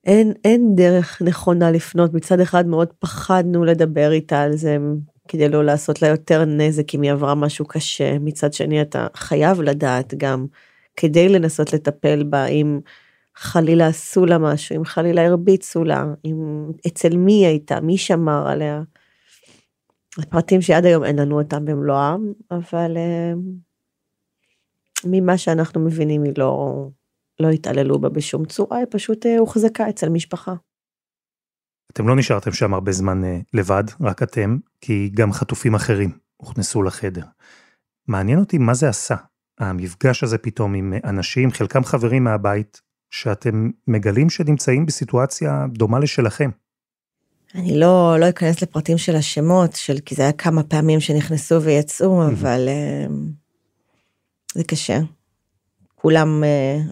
אין, אין דרך נכונה לפנות, מצד אחד מאוד פחדנו לדבר איתה על זה כדי לא לעשות לה יותר נזק אם היא עברה משהו קשה, מצד שני אתה חייב לדעת גם כדי לנסות לטפל בה אם חלילה עשו לה משהו, אם חלילה הרביצו לה, אם אצל מי היא הייתה, מי שמר עליה. הפרטים שעד היום אין לנו אותם במלואם, אבל uh, ממה שאנחנו מבינים היא לא, לא התעללו בה בשום צורה, היא פשוט אה, הוחזקה אצל משפחה. אתם לא נשארתם שם הרבה זמן אה, לבד, רק אתם, כי גם חטופים אחרים הוכנסו לחדר. מעניין אותי מה זה עשה, המפגש הזה פתאום עם אנשים, חלקם חברים מהבית, שאתם מגלים שנמצאים בסיטואציה דומה לשלכם. אני לא, לא אכנס לפרטים של השמות, של, כי זה היה כמה פעמים שנכנסו ויצאו, אבל uh, זה קשה. כולם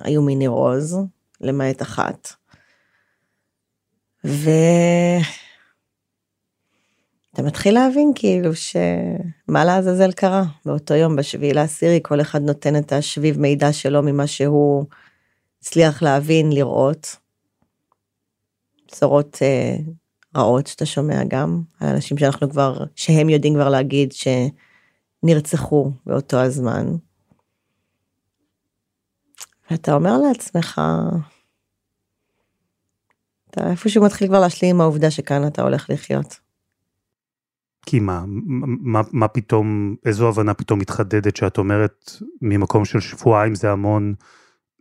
היו מניר עוז, למעט אחת. ואתה מתחיל להבין כאילו שמה לעזאזל קרה באותו יום בשביעי לעשירי כל אחד נותן את השביב מידע שלו ממה שהוא הצליח להבין לראות. בשורות uh, רעות שאתה שומע גם על אנשים שאנחנו כבר שהם יודעים כבר להגיד שנרצחו באותו הזמן. ואתה אומר לעצמך, אתה איפשהו מתחיל כבר להשלים עם העובדה שכאן אתה הולך לחיות. כי מה, מה, מה פתאום, איזו הבנה פתאום מתחדדת שאת אומרת ממקום של שבועיים זה המון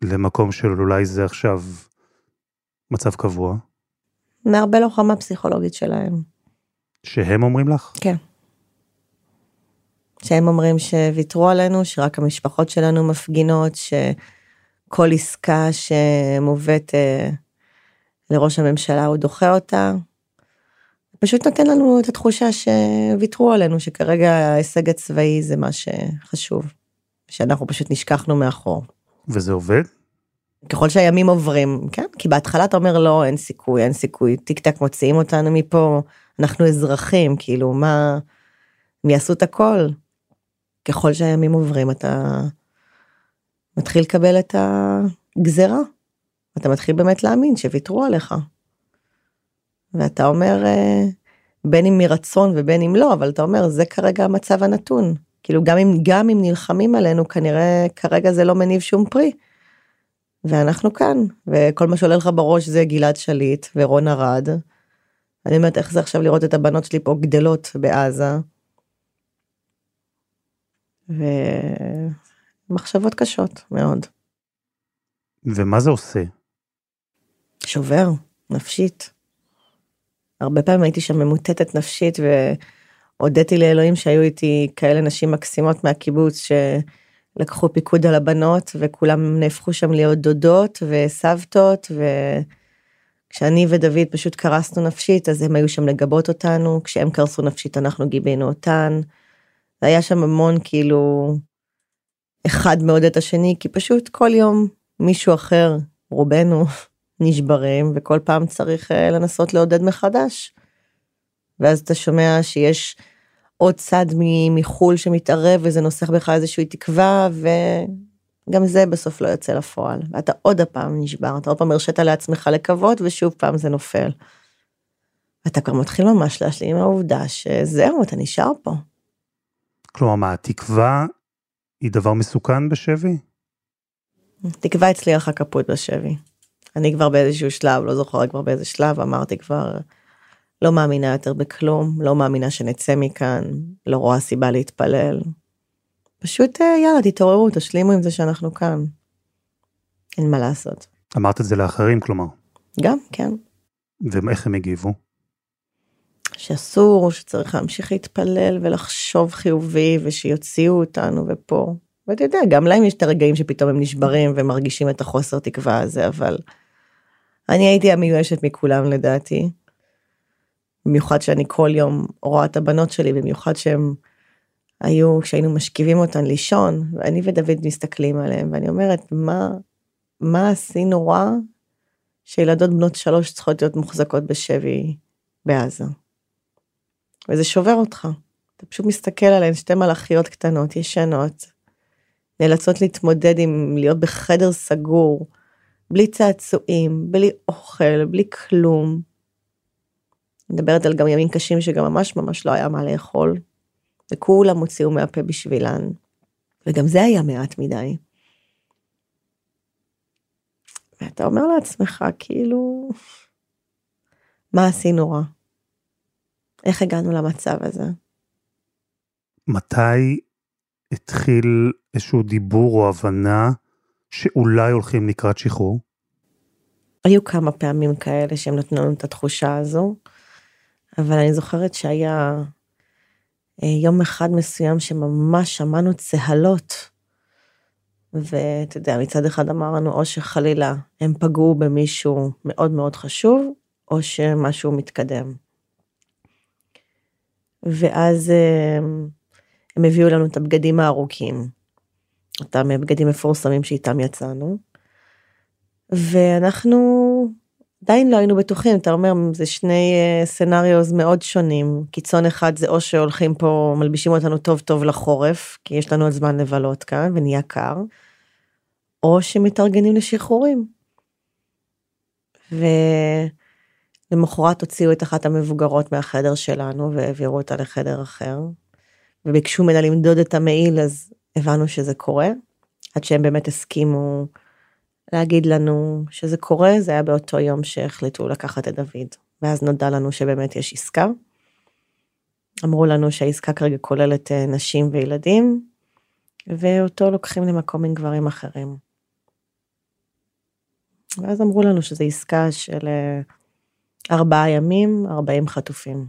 למקום של אולי זה עכשיו מצב קבוע? מהרבה לוחמה פסיכולוגית שלהם. שהם אומרים לך? כן. שהם אומרים שוויתרו עלינו, שרק המשפחות שלנו מפגינות, ש... כל עסקה שמובאת אה, לראש הממשלה הוא דוחה אותה. פשוט נותן לנו את התחושה שוויתרו עלינו, שכרגע ההישג הצבאי זה מה שחשוב, שאנחנו פשוט נשכחנו מאחור. וזה עובד? ככל שהימים עוברים, כן? כי בהתחלה אתה אומר לא, אין סיכוי, אין סיכוי, טיק טק מוציאים אותנו מפה, אנחנו אזרחים, כאילו, מה, הם יעשו את הכל. ככל שהימים עוברים, אתה מתחיל לקבל את הגזרה. אתה מתחיל באמת להאמין שוויתרו עליך. ואתה אומר, אה, בין אם מרצון ובין אם לא, אבל אתה אומר, זה כרגע המצב הנתון. כאילו, גם אם, גם אם נלחמים עלינו, כנראה כרגע זה לא מניב שום פרי. ואנחנו כאן, וכל מה שעולה לך בראש זה גלעד שליט ורון ארד. אני אומרת, איך זה עכשיו לראות את הבנות שלי פה גדלות בעזה. ומחשבות קשות מאוד. ומה זה עושה? שובר, נפשית. הרבה פעמים הייתי שם ממוטטת נפשית והודיתי לאלוהים שהיו איתי כאלה נשים מקסימות מהקיבוץ שלקחו פיקוד על הבנות וכולם נהפכו שם להיות דודות וסבתות וכשאני ודוד פשוט קרסנו נפשית אז הם היו שם לגבות אותנו כשהם קרסו נפשית אנחנו גיבינו אותן. היה שם המון כאילו אחד מעודד את השני כי פשוט כל יום מישהו אחר רובנו נשברים וכל פעם צריך אה, לנסות לעודד מחדש. ואז אתה שומע שיש עוד צד מחו"ל שמתערב וזה נוסח בך איזושהי תקווה וגם זה בסוף לא יוצא לפועל. ואתה עוד הפעם נשבר, אתה עוד פעם הרשית לעצמך לקוות ושוב פעם זה נופל. אתה כבר מתחיל ממש להשלים עם העובדה שזהו, אתה נשאר פה. כלומר, מה, התקווה היא דבר מסוכן בשבי? תקווה הצליח הקפוט בשבי. אני כבר באיזשהו שלב, לא זוכרת כבר באיזה שלב, אמרתי כבר, לא מאמינה יותר בכלום, לא מאמינה שנצא מכאן, לא רואה סיבה להתפלל. פשוט אה, יאללה, תתעוררו, תשלימו עם זה שאנחנו כאן. אין מה לעשות. אמרת את זה לאחרים, כלומר. גם, כן. ואיך הם הגיבו? שאסור, שצריך להמשיך להתפלל ולחשוב חיובי, ושיוציאו אותנו ופה. ואתה יודע, גם להם יש את הרגעים שפתאום הם נשברים ומרגישים את החוסר תקווה הזה, אבל אני הייתי המיואשת מכולם לדעתי. במיוחד שאני כל יום רואה את הבנות שלי, במיוחד שהם היו, כשהיינו משכיבים אותן לישון, ואני ודוד מסתכלים עליהם, ואני אומרת, מה, מה עשינו רע שילדות בנות שלוש צריכות להיות מוחזקות בשבי בעזה? וזה שובר אותך. אתה פשוט מסתכל עליהן, שתי מלאכיות קטנות, ישנות, נאלצות להתמודד עם להיות בחדר סגור, בלי צעצועים, בלי אוכל, בלי כלום. מדברת על גם ימים קשים שגם ממש ממש לא היה מה לאכול, וכולם הוציאו מהפה בשבילן, וגם זה היה מעט מדי. ואתה אומר לעצמך, כאילו, מה עשינו רע? איך הגענו למצב הזה? מתי התחיל איזשהו דיבור או הבנה שאולי הולכים לקראת שחרור? היו כמה פעמים כאלה שהם נתנו לנו את התחושה הזו, אבל אני זוכרת שהיה אה, יום אחד מסוים שממש שמענו צהלות. ואתה יודע, מצד אחד אמרנו, או שחלילה הם פגעו במישהו מאוד מאוד חשוב, או שמשהו מתקדם. ואז אה, הם הביאו לנו את הבגדים הארוכים, אותם בגדים מפורסמים שאיתם יצאנו. ואנחנו עדיין לא היינו בטוחים, אתה אומר, זה שני סצנריוז מאוד שונים. קיצון אחד זה או שהולכים פה, מלבישים אותנו טוב טוב לחורף, כי יש לנו עוד זמן לבלות כאן ונהיה קר, או שמתארגנים לשחרורים. ולמחרת הוציאו את אחת המבוגרות מהחדר שלנו והעבירו אותה לחדר אחר. וביקשו ממנה למדוד את המעיל, אז הבנו שזה קורה. עד שהם באמת הסכימו להגיד לנו שזה קורה, זה היה באותו יום שהחליטו לקחת את דוד. ואז נודע לנו שבאמת יש עסקה. אמרו לנו שהעסקה כרגע כוללת אה, נשים וילדים, ואותו לוקחים למקום עם גברים אחרים. ואז אמרו לנו שזו עסקה של אה, ארבעה ימים, ארבעים חטופים.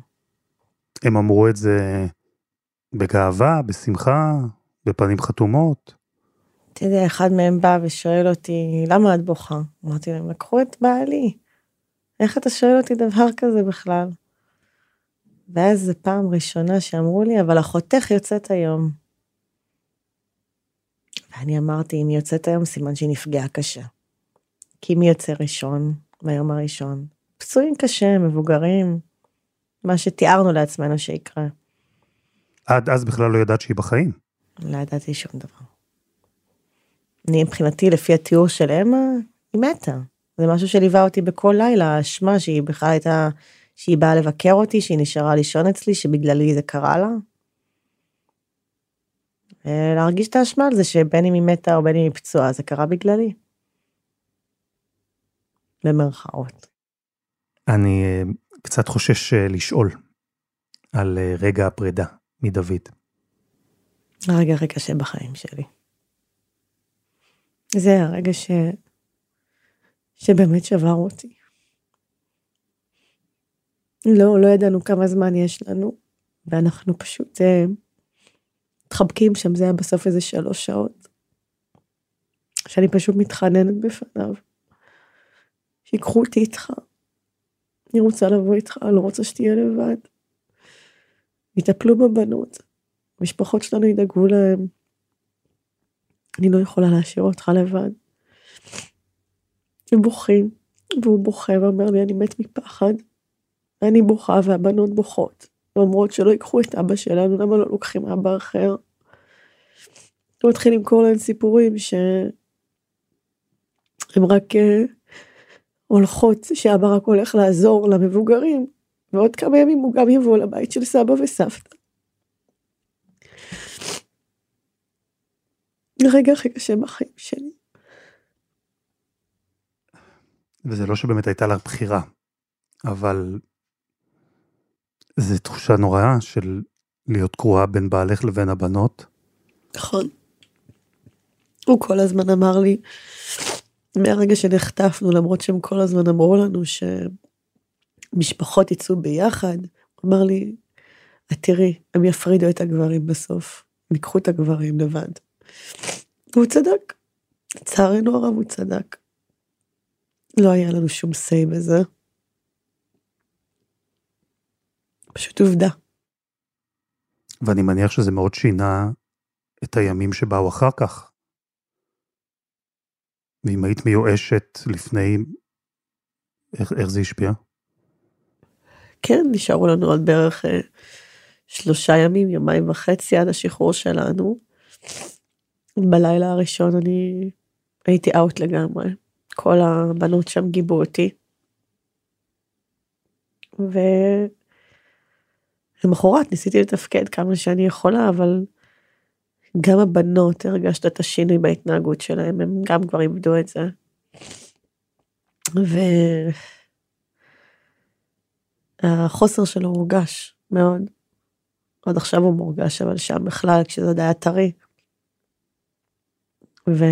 הם אמרו את זה בגאווה, בשמחה, בפנים חתומות? אתה יודע, אחד מהם בא ושואל אותי, למה את בוכה? אמרתי להם, לקחו את בעלי. איך אתה שואל אותי דבר כזה בכלל? ואז זו פעם ראשונה שאמרו לי, אבל אחותך יוצאת היום. ואני אמרתי, אם היא יוצאת היום, סימן שהיא נפגעה קשה. כי מי יוצא ראשון ביום הראשון? פצועים קשה, מבוגרים, מה שתיארנו לעצמנו שיקרה. עד אז בכלל לא ידעת שהיא בחיים. לא ידעתי שום דבר. אני מבחינתי, לפי התיאור של אמה, היא מתה. זה משהו שליווה אותי בכל לילה, האשמה שהיא בכלל הייתה, שהיא באה לבקר אותי, שהיא נשארה לישון אצלי, שבגללי זה קרה לה. אה, להרגיש את האשמה על זה שבין אם היא מתה או בין אם היא פצועה, זה קרה בגללי. במרכאות. אני אה, קצת חושש אה, לשאול על רגע הפרידה מדוד. הרגע הכי קשה בחיים שלי. זה הרגע ש... שבאמת שבר אותי. לא, לא ידענו כמה זמן יש לנו, ואנחנו פשוט אה, מתחבקים שם, זה היה בסוף איזה שלוש שעות. שאני פשוט מתחננת בפניו. שיקחו אותי איתך. אני רוצה לבוא איתך, אני לא רוצה שתהיה לבד. יטפלו בבנות, המשפחות שלנו ידאגו להם. אני לא יכולה להשאיר אותך לבד. הם בוכים, והוא בוכה ואומר לי, אני מת מפחד. אני בוכה והבנות בוכות, ואומרות שלא ייקחו את אבא שלנו, למה לא לוקחים אבא אחר? הוא מתחיל למכור להם סיפורים שהם רק uh, הולכות, שאבא רק הולך לעזור למבוגרים, ועוד כמה ימים הוא גם יבוא לבית של סבא וסבתא. הרגע הכי קשה בחיים שלי. וזה לא שבאמת הייתה לך בחירה, אבל זו תחושה נוראה של להיות קרועה בין בעלך לבין הבנות. נכון. הוא כל הזמן אמר לי, מהרגע שנחטפנו, למרות שהם כל הזמן אמרו לנו שמשפחות יצאו ביחד, הוא אמר לי, את תראי, הם יפרידו את הגברים בסוף, הם ייקחו את הגברים לבד. והוא צדק. לצערנו הרב הוא צדק. לא היה לנו שום סיי בזה. פשוט עובדה. ואני מניח שזה מאוד שינה את הימים שבאו אחר כך. ואם היית מיואשת לפני, איך, איך זה השפיע? כן, נשארו לנו עוד בערך אה, שלושה ימים, יומיים וחצי עד השחרור שלנו. בלילה הראשון אני הייתי אאוט לגמרי. כל הבנות שם גיבו אותי. ולמחרת ניסיתי לתפקד כמה שאני יכולה, אבל גם הבנות הרגשת את השינוי בהתנהגות שלהם, הם גם כבר איבדו את זה. והחוסר שלו הורגש מאוד. עד עכשיו הוא מורגש, אבל שם בכלל, כשזה עוד היה טרי. ו...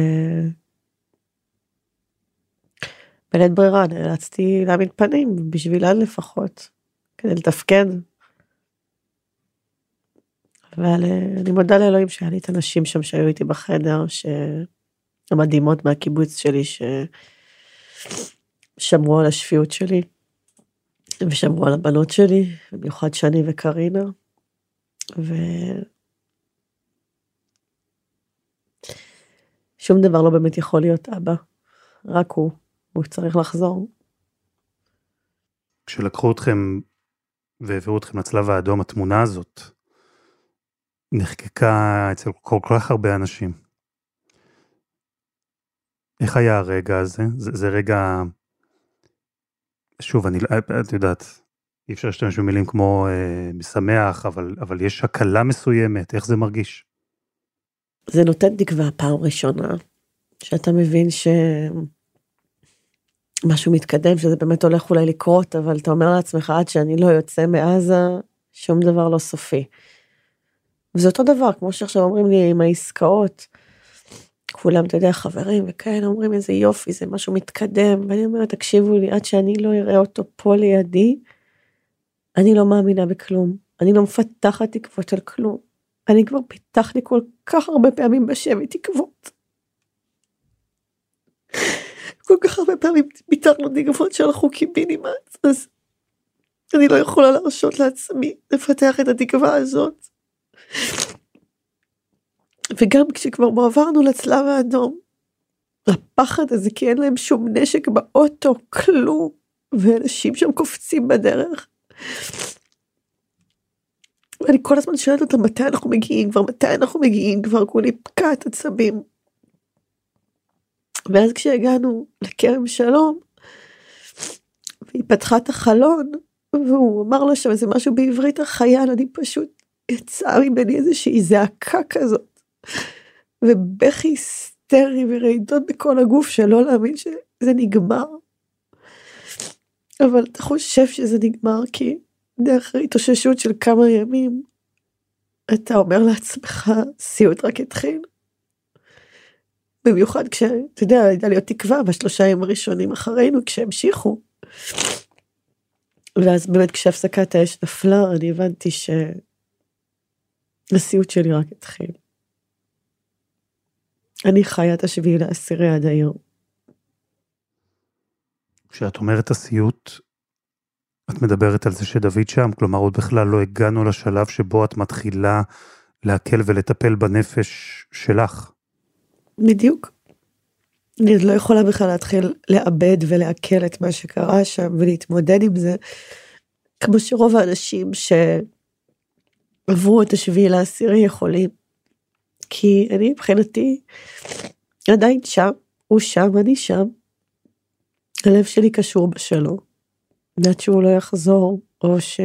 בלית ברירה נאלצתי להעמיד פנים בשבילן לפחות, כדי לתפקד. אבל אה, אני מודה לאלוהים שהיה לי את הנשים שם שהיו איתי בחדר, המדהימות מהקיבוץ שלי, ששמרו על השפיות שלי, ושמרו על הבנות שלי, במיוחד שני וקרינה. ו... שום דבר לא באמת יכול להיות אבא, רק הוא. הוא צריך לחזור. כשלקחו אתכם והעבירו אתכם לצלב האדום, התמונה הזאת נחקקה אצל כל כך הרבה אנשים. איך היה הרגע הזה? זה, זה רגע... שוב, אני, את יודעת, אי אפשר להשתמש במילים כמו אה, משמח, אבל, אבל יש הקלה מסוימת, איך זה מרגיש? זה נותן תקווה פעם ראשונה, שאתה מבין ש... משהו מתקדם, שזה באמת הולך אולי לקרות, אבל אתה אומר לעצמך, עד שאני לא יוצא מעזה, שום דבר לא סופי. וזה אותו דבר, כמו שעכשיו אומרים לי עם העסקאות, כולם, אתה יודע, חברים וכאלה, אומרים איזה יופי, זה משהו מתקדם, ואני אומרת, תקשיבו לי, עד שאני לא אראה אותו פה לידי, אני לא מאמינה בכלום. אני לא מפתחת תקוות על כלום. אני כבר פיתחתי כל כך הרבה פעמים בשבי תקוות. כל כך הרבה פעמים ביטחנו תקוות שאנחנו קיבינימט, אז אני לא יכולה להרשות לעצמי לפתח את התקווה הזאת. וגם כשכבר עברנו לצלב האדום, הפחד הזה כי אין להם שום נשק באוטו, כלום, ואנשים שם קופצים בדרך. ואני כל הזמן שואלת אותם מתי אנחנו מגיעים כבר, מתי אנחנו מגיעים כבר, כולי פקעת עצבים. ואז כשהגענו לכרם שלום, והיא פתחה את החלון, והוא אמר לה שם איזה משהו בעברית החייל, אני פשוט יצאה ממני איזושהי זעקה כזאת, ובכי היסטרי ורעידות בכל הגוף שלא להאמין שזה נגמר. אבל אתה חושב שזה נגמר כי דרך התאוששות של כמה ימים, אתה אומר לעצמך, סיוט רק התחיל. במיוחד כשאתה יודע, הייתה לי עוד תקווה בשלושה ימים הראשונים אחרינו, כשהמשיכו. ואז באמת כשהפסקת האש נפלה, אני הבנתי שהסיוט שלי רק התחיל. אני חיה את השביעי לעשירי עד היום. כשאת אומרת הסיוט, את מדברת על זה שדוד שם, כלומר עוד בכלל לא הגענו לשלב שבו את מתחילה להקל ולטפל בנפש שלך. בדיוק. אני עוד לא יכולה בכלל להתחיל לאבד ולעכל את מה שקרה שם ולהתמודד עם זה, כמו שרוב האנשים שעברו את השביעי לעשירי יכולים. כי אני מבחינתי עדיין שם, הוא שם, אני שם. הלב שלי קשור בשלום. יודעת שהוא לא יחזור, או ש...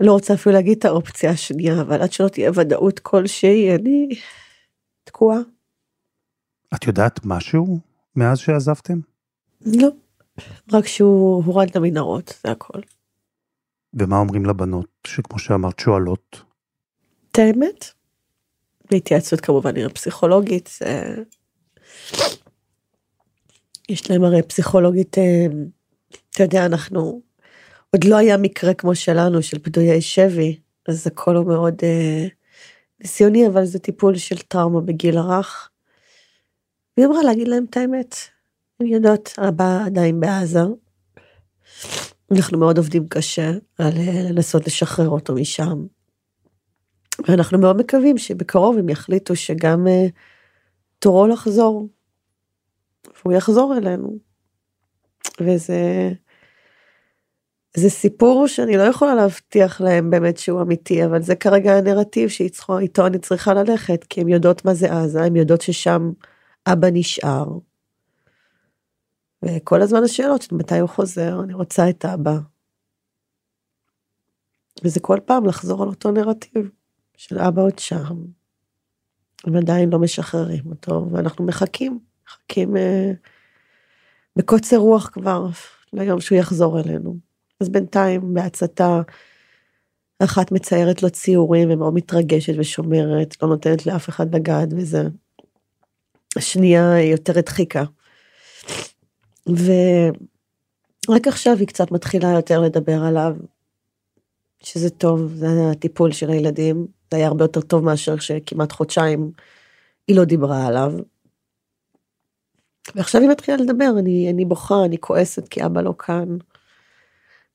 לא רוצה אפילו להגיד את האופציה השנייה, אבל עד שלא תהיה ודאות כלשהי, אני תקועה. את יודעת משהו מאז שעזבתם? לא, רק שהוא הורד למנהרות, זה הכל. ומה אומרים לבנות, שכמו שאמרת, שואלות? את האמת? בהתייעצות כמובן עם הפסיכולוגית, זה... יש להם הרי פסיכולוגית, אה, אתה יודע, אנחנו, עוד לא היה מקרה כמו שלנו, של פדויי שבי, אז הכל הוא מאוד אה, ניסיוני, אבל זה טיפול של טראומה בגיל הרך. והיא אמרה להגיד להם את האמת. הן יודעות, אבא עדיין בעזה. אנחנו מאוד עובדים קשה על אה, לנסות לשחרר אותו משם. ואנחנו מאוד מקווים שבקרוב הם יחליטו שגם uh, תורו לחזור. והוא יחזור אלינו. וזה זה סיפור שאני לא יכולה להבטיח להם באמת שהוא אמיתי, אבל זה כרגע הנרטיב שאיתו אני צריכה ללכת, כי הן יודעות מה זה עזה, הן יודעות ששם אבא נשאר. וכל הזמן השאלות של מתי הוא חוזר, אני רוצה את אבא. וזה כל פעם לחזור על אותו נרטיב. של אבא עוד שם, הם עדיין לא משחררים אותו, ואנחנו מחכים, מחכים אה, בקוצר רוח כבר ליום שהוא יחזור אלינו. אז בינתיים בהצתה, אחת מציירת לו ציורים ומאוד מתרגשת ושומרת, לא נותנת לאף אחד לגעת וזה. השנייה יותר הדחיקה. ורק עכשיו היא קצת מתחילה יותר לדבר עליו, שזה טוב, זה הטיפול של הילדים, זה היה הרבה יותר טוב מאשר שכמעט חודשיים היא לא דיברה עליו. ועכשיו היא מתחילה לדבר, אני, אני בוכה, אני כועסת כי אבא לא כאן.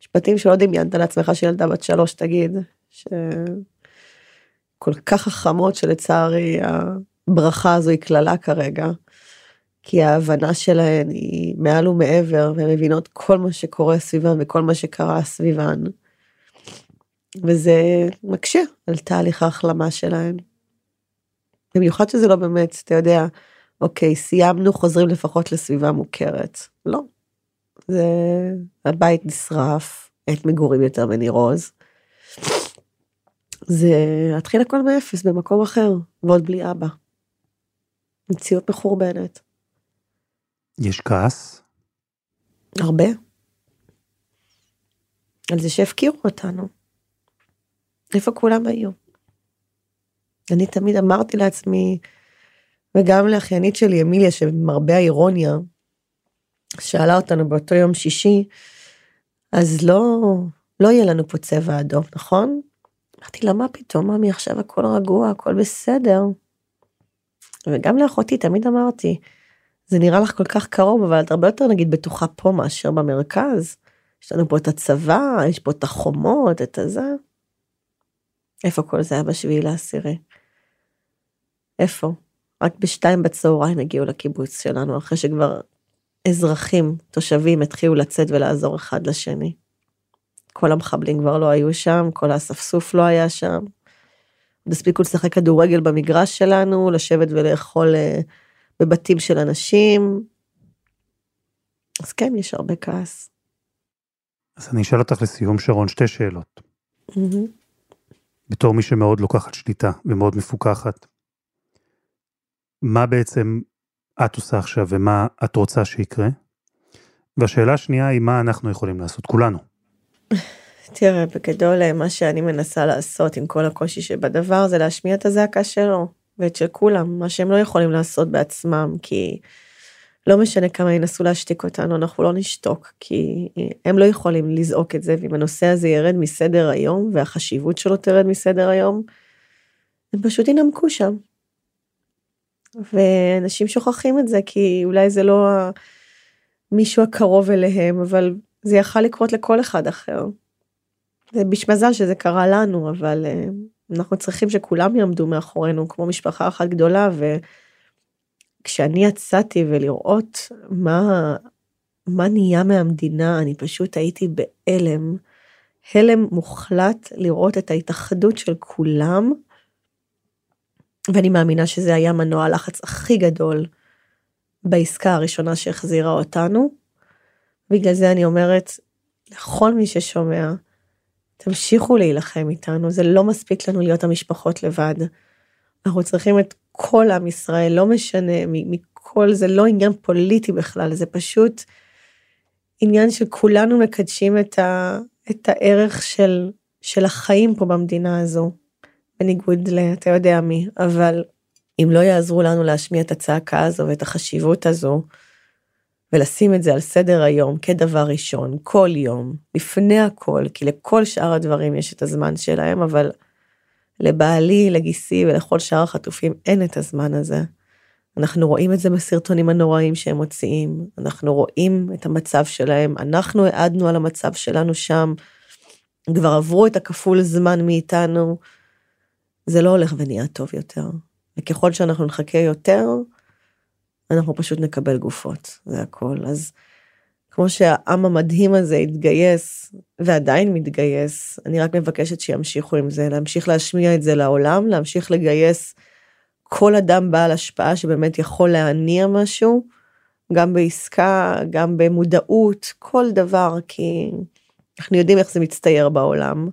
משפטים שלא דמיינת לעצמך שילדה בת שלוש תגיד, שכל כך חכמות שלצערי הברכה הזו היא קללה כרגע. כי ההבנה שלהן היא מעל ומעבר, והן מבינות כל מה שקורה סביבן וכל מה שקרה סביבן. וזה מקשה על תהליך ההחלמה שלהם. במיוחד שזה לא באמת, אתה יודע, אוקיי, סיימנו, חוזרים לפחות לסביבה מוכרת. לא. זה, הבית נשרף, עת מגורים יותר בניר עוז. זה להתחיל הכל מאפס במקום אחר, ועוד בלי אבא. מציאות מחורבנת. יש כעס? הרבה. על זה שהפקירו אותנו. איפה כולם היו? אני תמיד אמרתי לעצמי, וגם לאחיינית שלי, אמיליה, שמרבה האירוניה, שאלה אותנו באותו יום שישי, אז לא, לא יהיה לנו פה צבע אדום, נכון? אמרתי לה, מה פתאום, ממי, עכשיו הכל רגוע, הכל בסדר. וגם לאחותי תמיד אמרתי, זה נראה לך כל כך קרוב, אבל את הרבה יותר נגיד בטוחה פה מאשר במרכז. יש לנו פה את הצבא, יש פה את החומות, את הזה. איפה כל זה היה בשביעי לעשירי? איפה? רק בשתיים בצהריים הגיעו לקיבוץ שלנו, אחרי שכבר אזרחים, תושבים, התחילו לצאת ולעזור אחד לשני. כל המחבלים כבר לא היו שם, כל האספסוף לא היה שם. עוד הספיקו לשחק כדורגל במגרש שלנו, לשבת ולאכול uh, בבתים של אנשים. אז כן, יש הרבה כעס. אז אני אשאל אותך לסיום, שרון, שתי שאלות. Mm-hmm. בתור מי שמאוד לוקחת שליטה ומאוד מפוקחת, מה בעצם את עושה עכשיו ומה את רוצה שיקרה? והשאלה השנייה היא מה אנחנו יכולים לעשות, כולנו. תראה, בגדול מה שאני מנסה לעשות עם כל הקושי שבדבר זה להשמיע את הזעקה שלו ואת של כולם, מה שהם לא יכולים לעשות בעצמם, כי לא משנה כמה ינסו להשתיק אותנו, אנחנו לא נשתוק, כי הם לא יכולים לזעוק את זה, ואם הנושא הזה ירד מסדר היום והחשיבות שלו תרד מסדר היום, הם פשוט ינמקו שם. ואנשים שוכחים את זה, כי אולי זה לא מישהו הקרוב אליהם, אבל זה יכל לקרות לכל אחד אחר. זה בשמזל שזה קרה לנו, אבל uh, אנחנו צריכים שכולם יעמדו מאחורינו כמו משפחה אחת גדולה, וכשאני יצאתי ולראות מה, מה נהיה מהמדינה, אני פשוט הייתי בהלם, הלם מוחלט לראות את ההתאחדות של כולם, ואני מאמינה שזה היה מנוע הלחץ הכי גדול בעסקה הראשונה שהחזירה אותנו. בגלל זה אני אומרת לכל מי ששומע, תמשיכו להילחם איתנו, זה לא מספיק לנו להיות המשפחות לבד. אנחנו צריכים את כל עם ישראל, לא משנה מכל, זה לא עניין פוליטי בכלל, זה פשוט עניין של כולנו מקדשים את, ה, את הערך של, של החיים פה במדינה הזו. בניגוד לאתה יודע מי, אבל אם לא יעזרו לנו להשמיע את הצעקה הזו ואת החשיבות הזו, ולשים את זה על סדר היום כדבר ראשון, כל יום, לפני הכל, כי לכל שאר הדברים יש את הזמן שלהם, אבל לבעלי, לגיסי ולכל שאר החטופים אין את הזמן הזה. אנחנו רואים את זה בסרטונים הנוראים שהם מוציאים, אנחנו רואים את המצב שלהם, אנחנו העדנו על המצב שלנו שם, כבר עברו את הכפול זמן מאיתנו, זה לא הולך ונהיה טוב יותר. וככל שאנחנו נחכה יותר, אנחנו פשוט נקבל גופות, זה הכל. אז כמו שהעם המדהים הזה התגייס, ועדיין מתגייס, אני רק מבקשת שימשיכו עם זה, להמשיך להשמיע את זה לעולם, להמשיך לגייס כל אדם בעל השפעה שבאמת יכול להניע משהו, גם בעסקה, גם במודעות, כל דבר, כי אנחנו יודעים איך זה מצטייר בעולם.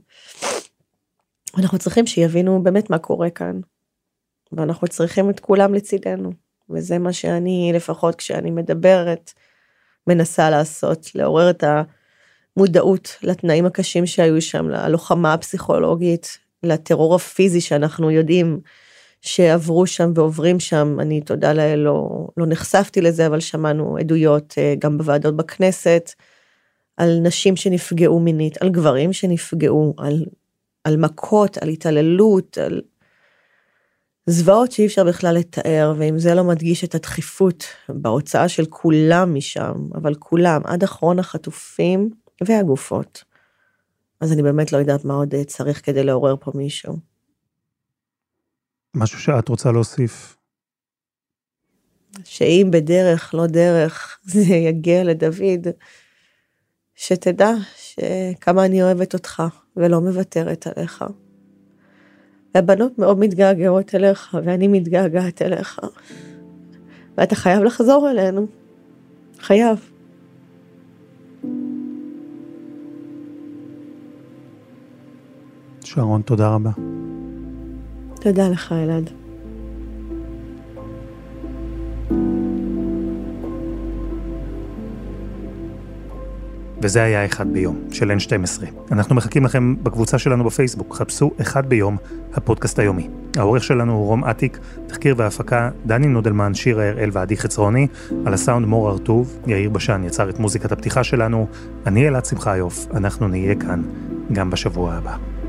אנחנו צריכים שיבינו באמת מה קורה כאן. ואנחנו צריכים את כולם לצידנו. וזה מה שאני, לפחות כשאני מדברת, מנסה לעשות, לעורר את המודעות לתנאים הקשים שהיו שם, ללוחמה הפסיכולוגית, לטרור הפיזי שאנחנו יודעים שעברו שם ועוברים שם. אני, תודה לאל, לא, לא נחשפתי לזה, אבל שמענו עדויות אה, גם בוועדות בכנסת, על נשים שנפגעו מינית, על גברים שנפגעו, על על מכות, על התעללות, על זוועות שאי אפשר בכלל לתאר, ואם זה לא מדגיש את הדחיפות בהוצאה של כולם משם, אבל כולם, עד אחרון החטופים והגופות. אז אני באמת לא יודעת מה עוד צריך כדי לעורר פה מישהו. משהו שאת רוצה להוסיף? שאם בדרך, לא דרך, זה יגיע לדוד, שתדע שכמה אני אוהבת אותך ולא מוותרת עליך. והבנות מאוד מתגעגעות אליך, ואני מתגעגעת אליך. ואתה חייב לחזור אלינו. חייב. שרון, תודה רבה. תודה לך, אלעד. וזה היה אחד ביום, של N12. אנחנו מחכים לכם בקבוצה שלנו בפייסבוק, חפשו אחד ביום, הפודקאסט היומי. העורך שלנו הוא רום אטיק, תחקיר והפקה, דני נודלמן, שירה הראל ועדי חצרוני, על הסאונד מור הרטוב, יאיר בשן יצר את מוזיקת הפתיחה שלנו, אני אלעד שמחיוף, אנחנו נהיה כאן גם בשבוע הבא.